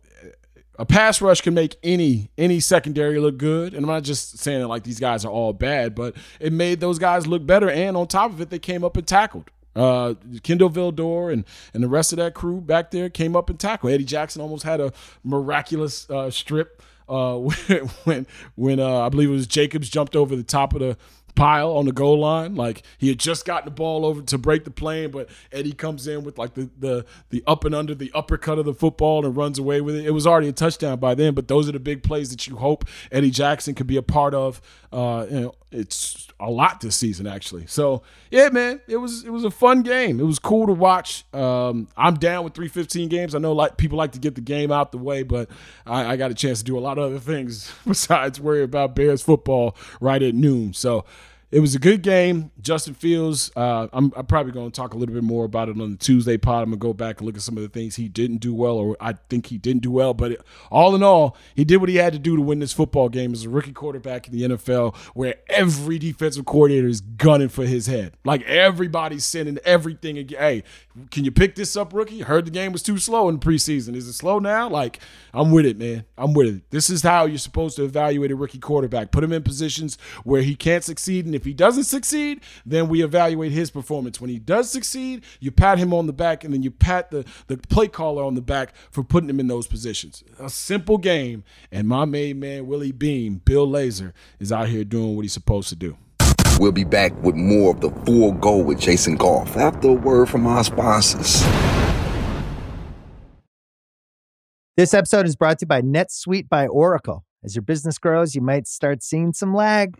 Speaker 2: A pass rush can make any any secondary look good, and I'm not just saying that like these guys are all bad, but it made those guys look better. And on top of it, they came up and tackled. Uh, Kindle Vildor and and the rest of that crew back there came up and tackled. Eddie Jackson almost had a miraculous uh, strip uh, <laughs> when when, when uh, I believe it was Jacobs jumped over the top of the pile on the goal line. Like he had just gotten the ball over to break the plane, but Eddie comes in with like the the the up and under the uppercut of the football and runs away with it. It was already a touchdown by then, but those are the big plays that you hope Eddie Jackson could be a part of. Uh, you know, it's a lot this season actually. So yeah, man, it was it was a fun game. It was cool to watch. Um, I'm down with 315 games. I know like people like to get the game out the way, but I, I got a chance to do a lot of other things <laughs> besides worry about Bears football right at noon. So it was a good game. Justin Fields, uh, I'm, I'm, probably going to talk a little bit more about it on the Tuesday pod. I'm going to go back and look at some of the things he didn't do well, or I think he didn't do well. But it, all in all, he did what he had to do to win this football game as a rookie quarterback in the NFL, where every defensive coordinator is gunning for his head. Like everybody's sending everything. Hey, can you pick this up, rookie? Heard the game was too slow in preseason. Is it slow now? Like, I'm with it, man. I'm with it. This is how you're supposed to evaluate a rookie quarterback. Put him in positions where he can't succeed, and if if he doesn't succeed, then we evaluate his performance. When he does succeed, you pat him on the back and then you pat the, the play caller on the back for putting him in those positions. A simple game. And my main man, Willie Beam, Bill Lazor, is out here doing what he's supposed to do.
Speaker 5: We'll be back with more of the Full Go with Jason Goff after a word from our sponsors.
Speaker 3: This episode is brought to you by NetSuite by Oracle. As your business grows, you might start seeing some lag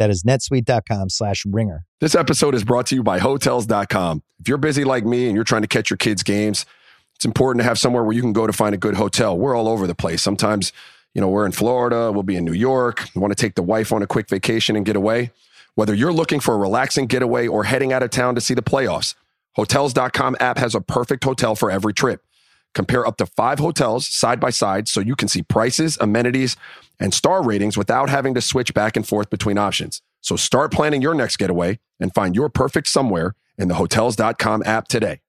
Speaker 3: That is netsuite.com slash ringer.
Speaker 7: This episode is brought to you by Hotels.com. If you're busy like me and you're trying to catch your kids' games, it's important to have somewhere where you can go to find a good hotel. We're all over the place. Sometimes, you know, we're in Florida, we'll be in New York, want to take the wife on a quick vacation and get away. Whether you're looking for a relaxing getaway or heading out of town to see the playoffs, Hotels.com app has a perfect hotel for every trip. Compare up to five hotels side by side so you can see prices, amenities, and star ratings without having to switch back and forth between options. So start planning your next getaway and find your perfect somewhere in the hotels.com app today.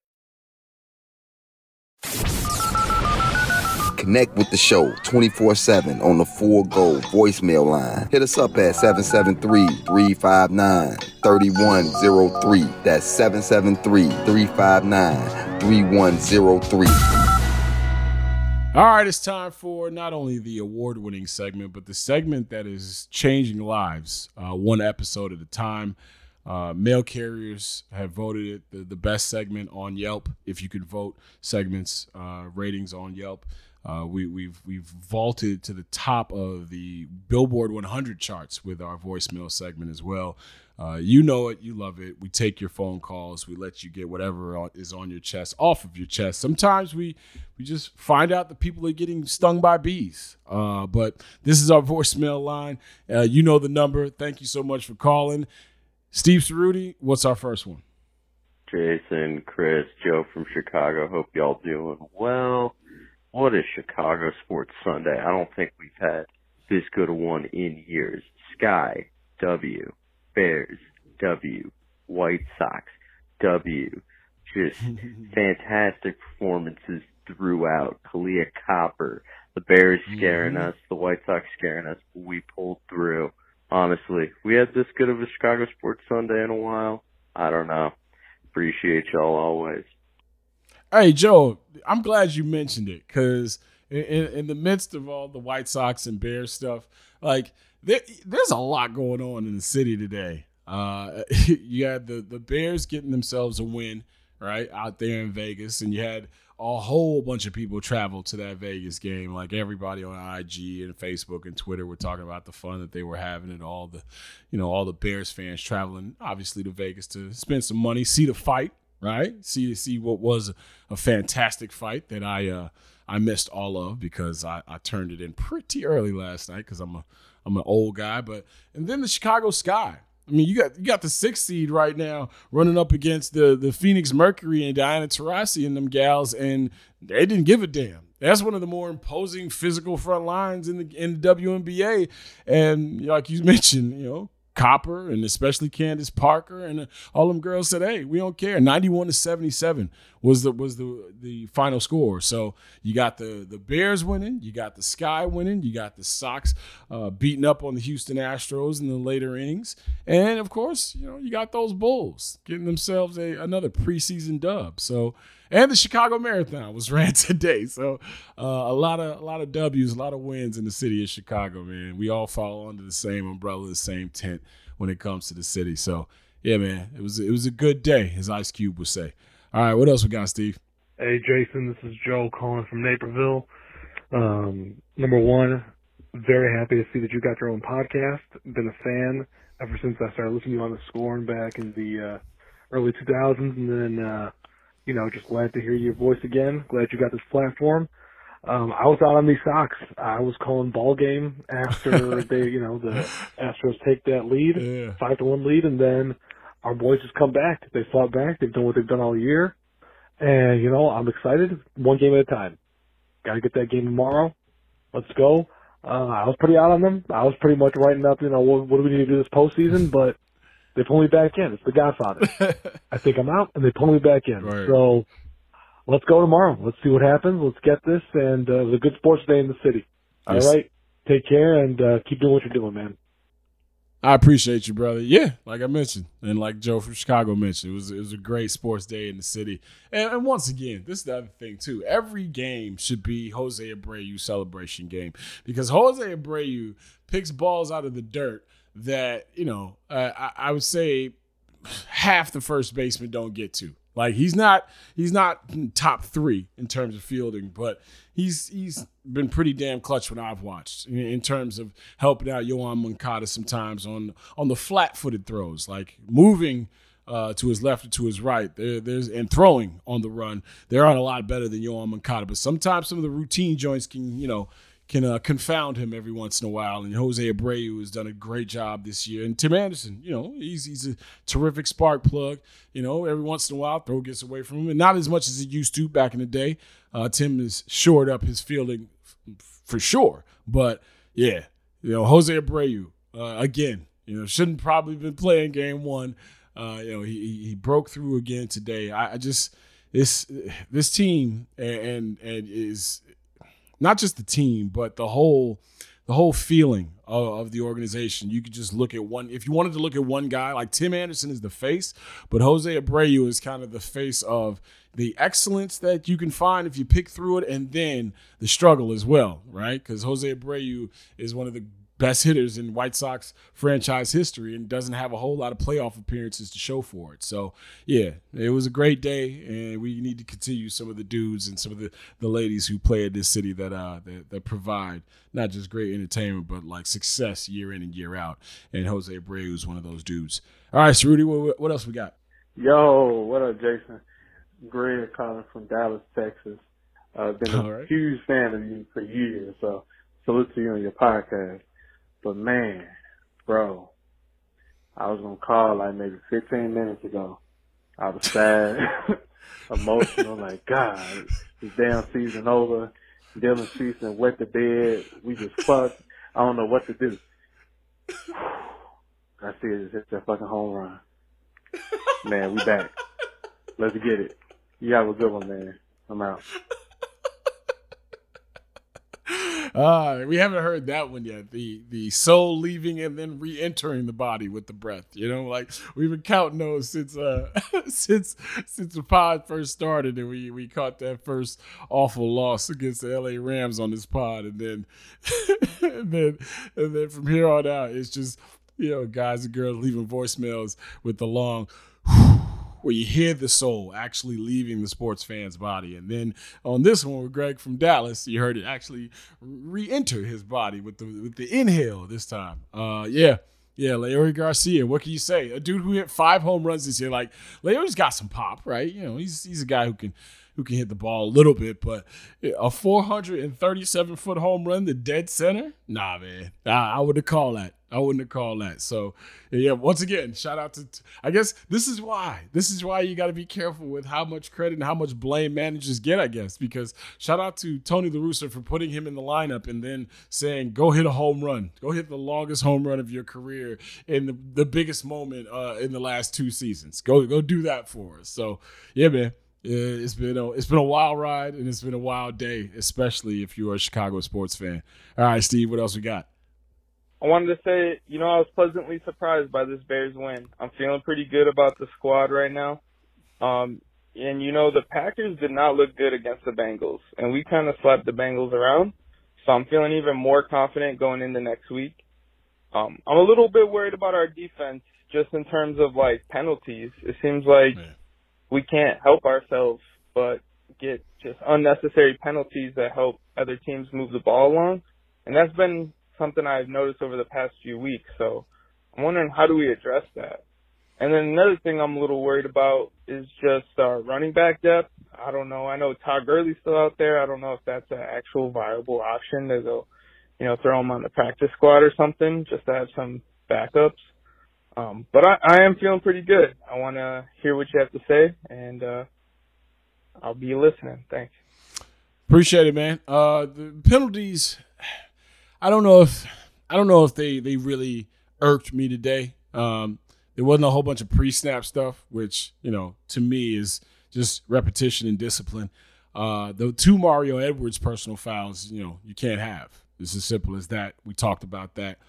Speaker 5: Connect with the show 24 7 on the Full Go voicemail line. Hit us up at 773 359 3103. That's 773 359 3103.
Speaker 2: All right, it's time for not only the award winning segment, but the segment that is changing lives uh, one episode at a time. Uh, mail carriers have voted it the, the best segment on Yelp. If you could vote segments uh, ratings on Yelp, uh, we, we've we've vaulted to the top of the Billboard 100 charts with our voicemail segment as well. Uh, you know it, you love it. We take your phone calls. We let you get whatever is on your chest off of your chest. Sometimes we we just find out that people are getting stung by bees. Uh, but this is our voicemail line. Uh, you know the number. Thank you so much for calling. Steve Ceruti, what's our first one?
Speaker 8: Jason, Chris, Joe from Chicago. Hope y'all doing well. What is Chicago Sports Sunday? I don't think we've had this good a one in years. Sky, W. Bears, W. White Sox, W. Just <laughs> fantastic performances throughout. Kahleah Copper, the Bears scaring mm-hmm. us, the White Sox scaring us. We pulled through. Honestly, we had this good of a Chicago Sports Sunday in a while. I don't know. Appreciate y'all always.
Speaker 2: Hey Joe, I'm glad you mentioned it because in, in, the midst of all the White Sox and Bears stuff, like there, there's a lot going on in the city today. Uh, <laughs> you had the the Bears getting themselves a win right out there in Vegas, and you had a whole bunch of people travel to that Vegas game. Like everybody on IG and Facebook and Twitter were talking about the fun that they were having, and all the, you know, all the Bears fans traveling obviously to Vegas to spend some money, see the fight, right? See see what was a fantastic fight that I uh, I missed all of because I, I turned it in pretty early last night because I'm a I'm an old guy, but and then the Chicago Sky. I mean, you got you got the sixth seed right now running up against the the Phoenix Mercury and Diana Taurasi and them gals, and they didn't give a damn. That's one of the more imposing physical front lines in the in the WNBA, and like you <laughs> mentioned, you know, Copper and especially Candace Parker and all them girls said, "Hey, we don't care." Ninety-one to seventy-seven was the was the the final score. So you got the the Bears winning, you got the Sky winning, you got the Sox uh, beating up on the Houston Astros in the later innings, and of course, you know you got those Bulls getting themselves a another preseason dub. So and the Chicago Marathon was <laughs> ran today. So uh, a lot of a lot of W's, a lot of wins in the city of Chicago. Man, we all fall under the same umbrella, the same tent when it comes to the city. So yeah, man, it was it was a good day, as Ice Cube would say. All right, what else we got, Steve?
Speaker 9: Hey, Jason, this is Joe calling from Naperville. Um, number one, very happy to see that you got your own podcast. Been a fan ever since I started listening to you on the scoring back in the uh, early 2000s, and then uh, you know, just glad to hear your voice again. Glad you got this platform. Um, I was out on these Sox. I was calling ball game after <laughs> they, you know, the Astros take that lead, yeah. five to one lead, and then our boys just come back. They fought back. They've done what they've done all year, and you know, I'm excited. One game at a time. Got to get that game tomorrow. Let's go. Uh, I was pretty out on them. I was pretty much writing up, you know, what, what do we need to do this postseason, but they pull me back in. It's the Godfather. <laughs> I think I'm out, and they pull me back in. Right. So let's go tomorrow. Let's see what happens. Let's get this, and uh, it was a good sports day in the city. All yes. right, take care and uh, keep doing what you're doing, man.
Speaker 2: I appreciate you, brother. Yeah, like I mentioned, and like Joe from Chicago mentioned, it was it was a great sports day in the city. And, and once again, this is the other thing too. Every game should be Jose Abreu celebration game because Jose Abreu picks balls out of the dirt that you know uh, I, I would say half the first baseman don't get to. Like he's not he's not top three in terms of fielding, but he's he's been pretty damn clutch when I've watched in, terms of helping out Yoan Moncada sometimes on on the flat footed throws, like moving uh, to his left or to his right. There, there's and throwing on the run. They're on a lot better than Yoan Moncada, but sometimes some of the routine joints can you know can uh, confound him every once in a while. And Jose Abreu has done a great job this year. And Tim Anderson, you know, he's he's a terrific spark plug. You know, every once in a while, throw gets away from him, and not as much as he used to back in the day. Uh, Tim has shored up his fielding f- for sure. But yeah, you know, Jose Abreu uh, again. You know, shouldn't probably been playing game one. Uh, you know, he he broke through again today. I, I just this this team and, and and is not just the team, but the whole the whole feeling of, of, the organization. You could just look at one. If you wanted to look at one guy, like Tim Anderson is the face, but Jose Abreu is kind of the face of the excellence that you can find if you pick through it, and then the struggle as well, right? Because Jose Abreu is one of the best hitters in White Sox franchise history and doesn't have a whole lot of playoff appearances to show for it. So, yeah, it was a great day, and we need to continue some of the dudes and some of the, the ladies who play in this city that, uh, that, that provide not just great entertainment, but like success year in and year out. And Jose Abreu is one of those dudes. All right, so Rudy, what, what else we got?
Speaker 10: Yo, what up, Jason? Greg calling from Dallas, Texas. I've uh, been a right. huge fan of you for years, so salute to you on your podcast. But man, bro, I was gonna call like maybe 15 minutes ago. I was sad, <laughs> emotional, like God, this damn season over. Dylan Cease wet the bed. We just fucked. I don't know what to do. <sighs> I see it. It's just a fucking home run. Man, we back. Let's get it. You have a good one, man. I'm out.
Speaker 2: Uh, we haven't heard that one yet. The the soul leaving and then re-entering the body with the breath. You know, like we've been counting those since uh <laughs> since since the pod first started and we we caught that first awful loss against the LA Rams on this pod and then <laughs> and then and then from here on out it's just you know guys and girls leaving voicemails with the long where you hear the soul actually leaving the sports fan's body. And then on this one with Greg from Dallas, you heard it actually re-enter his body with the with the inhale this time. Uh, yeah. Yeah, Leury Garcia. What can you say? A dude who hit five home runs this year. Like Leury's got some pop, right? You know, he's he's a guy who can who can hit the ball a little bit, but a 437 foot home run to dead center? Nah, man. I, I would have called that. I wouldn't have called that. So, yeah, once again, shout out to, I guess this is why. This is why you got to be careful with how much credit and how much blame managers get, I guess, because shout out to Tony La Russa for putting him in the lineup and then saying, go hit a home run. Go hit the longest home run of your career in the, the biggest moment uh, in the last two seasons. Go, go do that for us. So, yeah, man. It's been a it's been a wild ride and it's been a wild day, especially if you're a Chicago sports fan. All right, Steve, what else we got?
Speaker 11: I wanted to say, you know, I was pleasantly surprised by this Bears win. I'm feeling pretty good about the squad right now. Um, and you know, the Packers did not look good against the Bengals, and we kind of slapped the Bengals around. So I'm feeling even more confident going into next week. Um, I'm a little bit worried about our defense, just in terms of like penalties. It seems like Man. we can't help ourselves, but get just unnecessary penalties that help other teams move the ball along. And that's been something I've noticed over the past few weeks. So I'm wondering how do we address that? And then another thing I'm a little worried about is just our running back depth. I don't know. I know Todd Gurley's still out there. I don't know if that's an actual viable option to go, you know, throw him on the practice squad or something just to have some backups. Um, but I, I am feeling pretty good. I want to hear what you have to say, and uh, I'll be listening. Thanks.
Speaker 2: Appreciate it, man. Uh, the penalties I don't know if I don't know if they they really irked me today. Um, there wasn't a whole bunch of pre-snap stuff, which you know to me is just repetition and discipline. Uh, the two Mario Edwards personal fouls, you know, you can't have. It's as simple as that. We talked about that.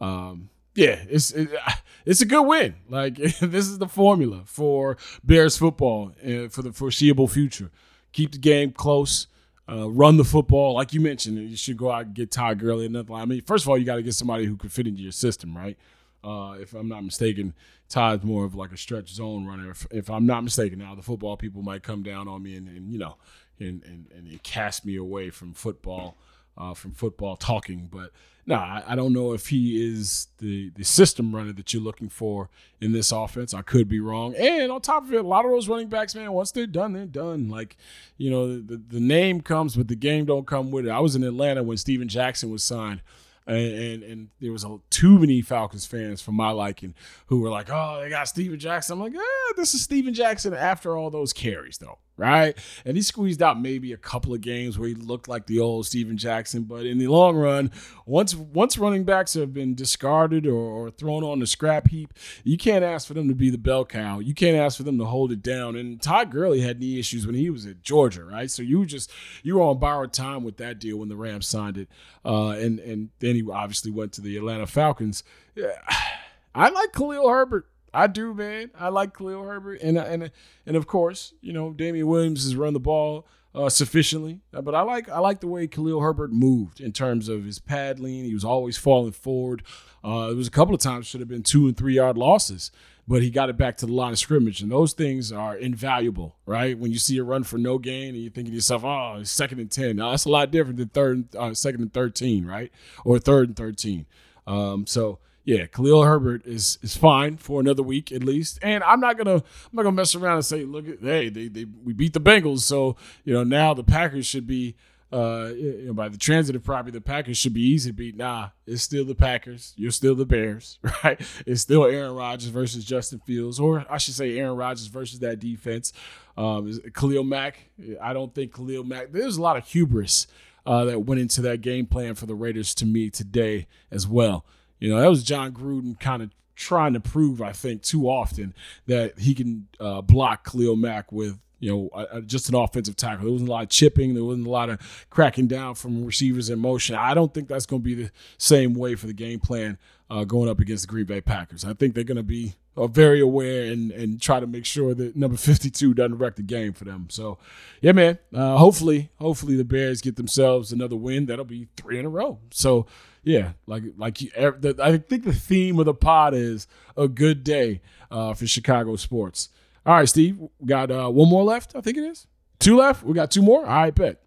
Speaker 2: Um, yeah, it's it, <laughs> it's a good win. Like <laughs> this is the formula for Bears football for the foreseeable future. Keep the game close. Uh, run the football, like you mentioned, you should go out and get Todd Gurley and nothing. I mean, first of all, you got to get somebody who could fit into your system, right? Uh, if I'm not mistaken, Todd's more of like a stretch zone runner. If, if, I'm not mistaken, now the football people might come down on me and, and you know, and, and, and cast me away from football uh, from football talking. But no, I, I, don't know if he is the the system runner that you're looking for in this offense. I could be wrong. And on top of it, a lot of those running backs, man, once they're done, they're done. Like, you know, the, the name comes, but the game don't come with it. I was in Atlanta when Steven Jackson was signed. And, and, and there was a, too many Falcons fans for my liking who were like, "Oh, they got Steven Jackson." I'm like, "Ah, this is Steven Jackson after all those carries, though." Right? And he squeezed out maybe a couple of games where he looked like the old Steven Jackson, but in the long run, once once running backs have been discarded or, or, thrown on the scrap heap, you can't ask for them to be the bell cow. You can't ask for them to hold it down. And Todd Gurley had knee issues when he was at Georgia, right? So you just you were on borrowed time with that deal when the Rams signed it, uh, and and then he obviously went to the Atlanta Falcons. Yeah. <sighs> I like Khalil Herbert. I do, man. I like Khalil Herbert, and and and of course, you know, Damien Williams has run the ball uh, sufficiently, but I like I like the way Khalil Herbert moved in terms of his pad lean. He was always falling forward. Uh, it was a couple of times should have been two and three yard losses, but he got it back to the line of scrimmage, and those things are invaluable, right? When you see a run for no gain, and you're thinking to yourself, "Oh, it's second and ten. Now that's a lot different than third, uh, second and thirteen, right? Or third and thirteen. Um, so yeah, Khalil Herbert is is fine for another week at least. And I'm not gonna I'm not gonna mess around and say, look at hey, they, they we beat the Bengals, so you know now the Packers should be uh you know, by the transitive property, the Packers should be easy to beat. Nah, it's still the Packers. You're still the Bears, <laughs> right? It's still Aaron Rodgers versus Justin Fields, or I should say Aaron Rodgers versus that defense. Um, Khalil Mack. I don't think Khalil Mack. There's a lot of hubris uh, that went into that game plan for the Raiders to me today as well. You know, that was Jon Gruden kind of trying to prove, I think, too often that he can uh, block Khalil Mack with you know, just an offensive tackle. There wasn't a lot of chipping. There wasn't a lot of cracking down from receivers in motion. I don't think that's going to be the same way for the game plan uh, going up against the Green Bay Packers. I think they're going to be uh, very aware and and try to make sure that number 52 doesn't wreck the game for them. So, yeah, man. Uh, hopefully, hopefully the Bears get themselves another win. That'll be three in a row. So, yeah, like like you, I think the theme of the pod is a good day uh, for Chicago sports. All right, Steve, we got uh, one more left. I think it is two left. We got two more. All right, bet.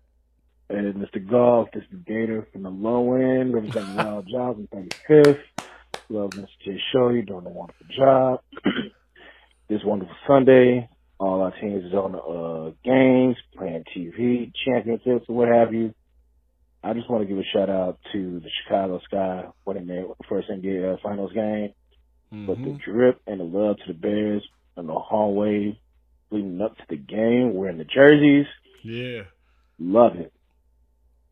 Speaker 12: And Mr. Goff, this is Gator from the low end, representing Wild <laughs> Jobs and 35th. Love Mr. J Show. You're doing a wonderful job. <clears throat> this wonderful Sunday, all our teams is on the uh, games, playing TV, championships, or what have you. I just want to give a shout out to the Chicago Sky winning their first NBA uh, Finals game. Mm-hmm. But the drip and the love to the Bears in the hallway leading up to the game, wearing the jerseys.
Speaker 2: Yeah.
Speaker 12: Love it.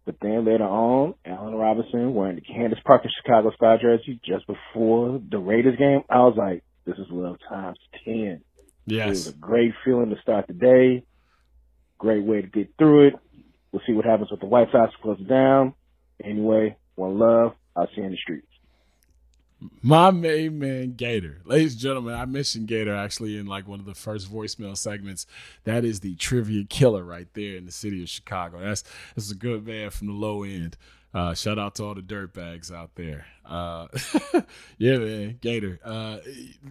Speaker 12: But then later on, Allen Robinson wearing the Candace Parker Chicago Sky jersey just before the Raiders game. I was like, this is love times 10.
Speaker 2: Yes.
Speaker 12: It was a great feeling to start the day. Great way to get through it. We'll see what happens with the White Sox closing down. Anyway, one love. I'll see you in the streets.
Speaker 2: My main man, Gator. Ladies and gentlemen, I mentioned Gator actually in like one of the first voicemail segments. That is the trivia killer right there in the city of Chicago. That's that's a good man from the low end. Uh, shout out to all the dirt bags out there. Uh, <laughs> yeah, man, Gator. Uh,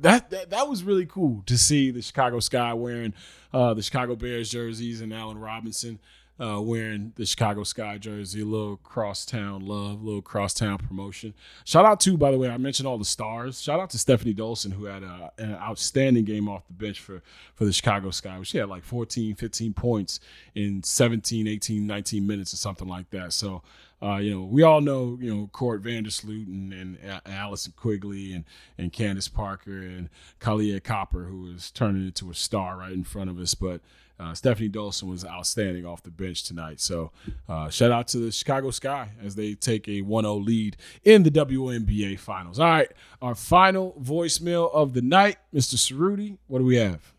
Speaker 2: that, that that was really cool to see the Chicago Sky wearing uh, the Chicago Bears jerseys and Allen Robinson uh, wearing the Chicago Sky jersey, a little crosstown love, a little crosstown promotion. Shout out to, by the way, I mentioned all the stars. Shout out to Stephanie Dolson, who had a, an outstanding game off the bench for, for the Chicago Sky. She had like 14, 15 points in 17, 18, 19 minutes or something like that. So, uh, you know, we all know, you know, Court Vandersloot and, and Allyson Quigley and, and Candace Parker and Kahleah Copper, who is turning into a star right in front of us. But uh, Stephanie Dolson was outstanding off the bench tonight. So uh, shout out to the Chicago Sky as they take a 1-0 lead in the WNBA Finals. All right, our final voicemail of the night, Mr. Ceruti. What do we have?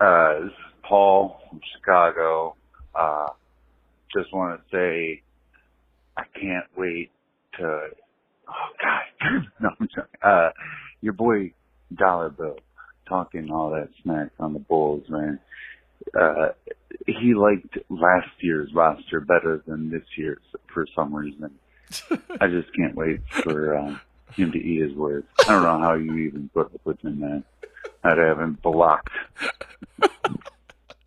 Speaker 13: Uh, this is Paul from Chicago. Uh, just want to say I can't wait to. Oh God, <laughs> no, I'm sorry. Uh, your boy Dollar Bill talking all that smack on the Bulls, man uh, he liked last year's roster better than this year's for some reason. <laughs> I just can't wait for um, him to eat his words. I don't know how you even put up with him, man. I'd have him blocked.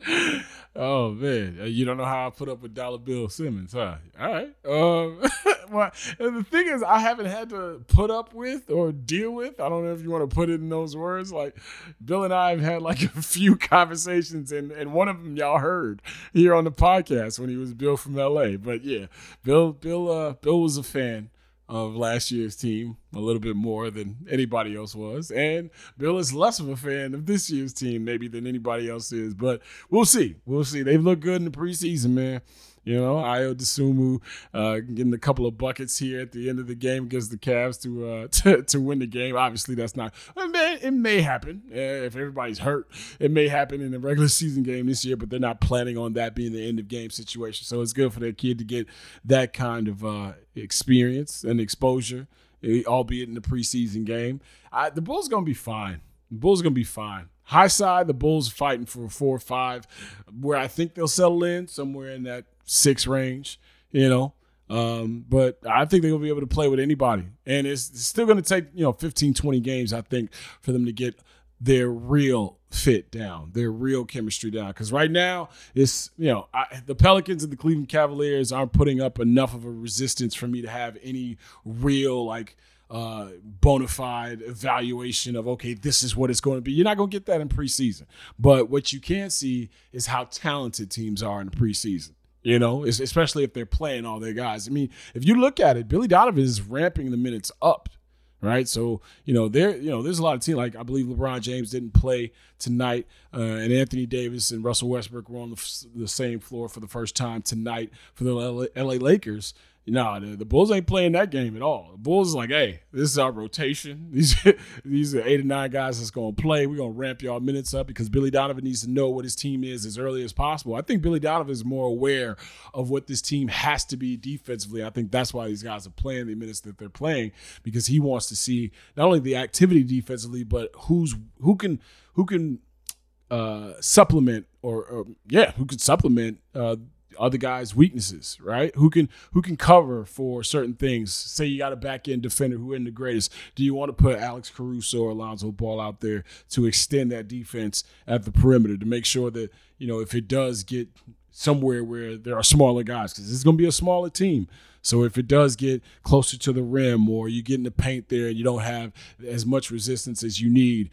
Speaker 13: <laughs>
Speaker 2: oh man, uh, you don't know how I put up with Dollar Bill Simmons, huh? All right. Um, <laughs> well, the thing is, I haven't had to put up with or deal with. I don't know if you want to put it in those words. Like Bill and I have had like <laughs> a few conversations, and and one of them y'all heard here on the podcast when he was Bill from L.A. But yeah, Bill, Bill, uh, Bill was a fan of last year's team a little bit more than anybody else was. And Bill is less of a fan of this year's team maybe than anybody else is. But we'll see. We'll see. They've looked good in the preseason, man. You know, Ayo Dosunmu uh, getting a couple of buckets here at the end of the game against the Cavs to uh, <laughs> to, to win the game. Obviously, that's not. It may, it may happen uh, if everybody's hurt. It may happen in the regular season game this year, but they're not planning on that being the end of game situation. So it's good for their kid to get that kind of uh, experience and exposure, eh, albeit in the preseason game. I, the Bulls gonna be fine. The Bulls are gonna be fine. High side, the Bulls fighting for a four or five, where I think they'll settle in somewhere in that six range. You know, um, but I think they're going to be able to play with anybody. And it's, still going to take, you know, 15, 20 games, I think, for them to get their real fit down, their real chemistry down. Because right now, it's, you know, I, the Pelicans and the Cleveland Cavaliers aren't putting up enough of a resistance for me to have any real, like, uh, bona fide evaluation of okay, this is what it's going to be. You're not going to get that in preseason, but what you can see is how talented teams are in the preseason. You know, especially if they're playing all their guys. I mean, if you look at it, Billy Donovan is ramping the minutes up, right? So you know, there, you know, there's a lot of teams like I believe LeBron James didn't play tonight, uh, and Anthony Davis and Russell Westbrook were on the, the, same floor for the first time tonight for the LA Lakers no, the, the, Bulls ain't playing that game at all. The Bulls is like, hey, this is our rotation. <laughs> These these are eight or nine guys that's to play. We're to ramp y'all minutes up because Billy Donovan needs to know what his team is as early as possible. I think Billy Donovan is more aware of what this team has to be defensively. I think that's why these guys are playing the minutes that they're playing because he wants to see not only the activity defensively, but who's who can who can uh, supplement or, or yeah, who can supplement. Uh, other guys' weaknesses, right? Who can who can cover for certain things. Say you got a back end defender who isn't the greatest. Do you want to put Alex Caruso or Alonzo Ball out there to extend that defense at the perimeter to make sure that you know if it does get somewhere where there are smaller guys because it's going to be a smaller team. So if it does get closer to the rim or you get in the paint there and you don't have as much resistance as you need,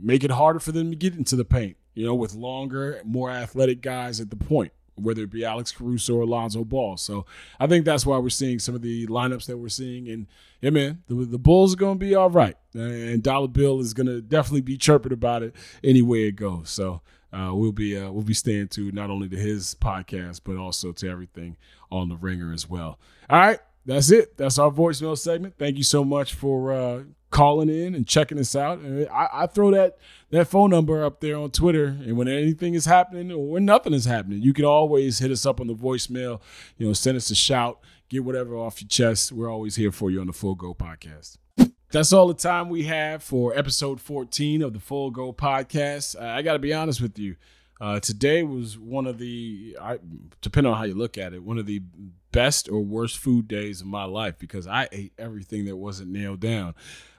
Speaker 2: make it harder for them to get into the paint. You know, with longer, more athletic guys at the point whether it be Alex Caruso or Alonzo Ball. So I think that's why we're seeing some of the lineups that we're seeing. And yeah, man, the, the Bulls are going to be all right. And Dollar Bill is going to definitely be chirping about it anywhere it goes. So uh, we'll be uh, we'll be staying to not only to his podcast but also to everything on the Ringer as well. All right, that's it. That's our voicemail segment. Thank you so much for uh, calling in and checking us out. And I, I, throw that that phone number up there on Twitter, and when anything is happening or when nothing is happening, you can always hit us up on the voicemail. You know, send us a shout, get whatever off your chest. We're always here for you on the Full Go Podcast. That's all the time we have for episode 14 of the Full Go Podcast. I got to be honest with you. Uh, today was one of the, I, depending on how you look at it, one of the best or worst food days of my life because I ate everything that wasn't nailed down.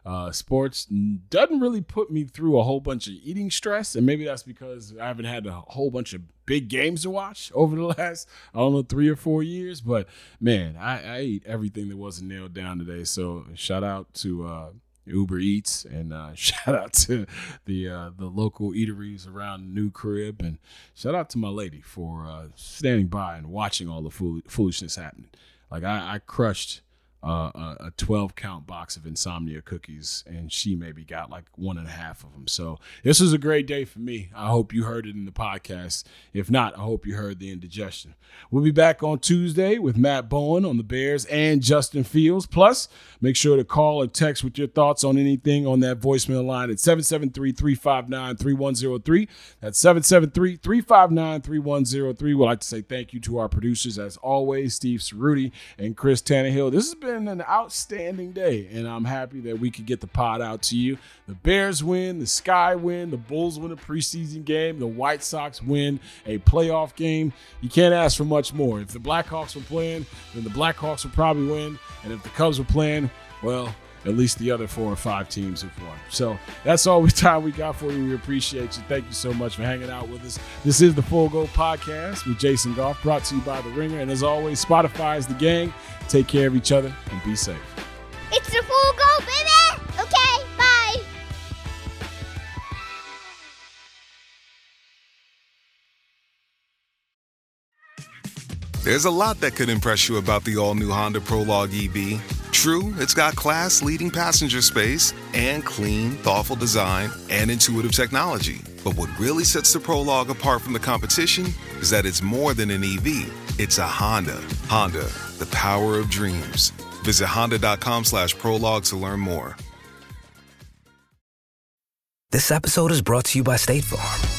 Speaker 2: Uh, sports doesn't really put me through a whole bunch of eating stress, and maybe that's because I haven't had a whole bunch of big games to watch <laughs> over the last I don't know three or four years. But man, I, I ate everything that wasn't nailed down today. So shout out to. Uh, Uber Eats, and uh, <laughs> shout out to the uh, the local eateries around New Crib, and shout out to my lady for uh, standing by and watching all the fool- foolishness happening. Like I, I crushed uh, a 12 count box of insomnia cookies, and she maybe got like one and a half of them. So this was a great day for me. I hope you heard it in the podcast. If not, I hope you heard the indigestion. We'll be back on Tuesday with Matt Bowen on the Bears and Justin Fields. Plus, make sure to call or text with your thoughts on anything on that voicemail line at 773 359 3103. That's 773 359 3103. We'd like to say thank you to our producers, as always, Steve Ceruti and Chris Tannehill. This has been been an outstanding day, and I'm happy that we could get the pod out to you. The Bears win, the Sky win, the Bulls win a preseason game, the White Sox win a playoff game. You can't ask for much more. If the Blackhawks were playing, then the Blackhawks would probably win, and if the Cubs were playing, well, at least the other four or five teams have won. So that's all the <laughs> time we got for you. We appreciate you. Thank you so much for hanging out with us. This is the Full Go Podcast with Jason Goff, brought to you by The Ringer. And as always, Spotify is the gang. Take care of each other and be safe.
Speaker 14: It's the full go, baby! Okay, bye!
Speaker 15: There's a lot that could impress you about the all new Honda Prologue EV. True, it's got class leading passenger space and clean, thoughtful design and intuitive technology. But what really sets the Prologue apart from the competition is that it's more than an EV, it's a Honda. Honda the power of dreams. Visit honda.com slash prologue to learn more.
Speaker 16: This episode is brought to you by State Farm.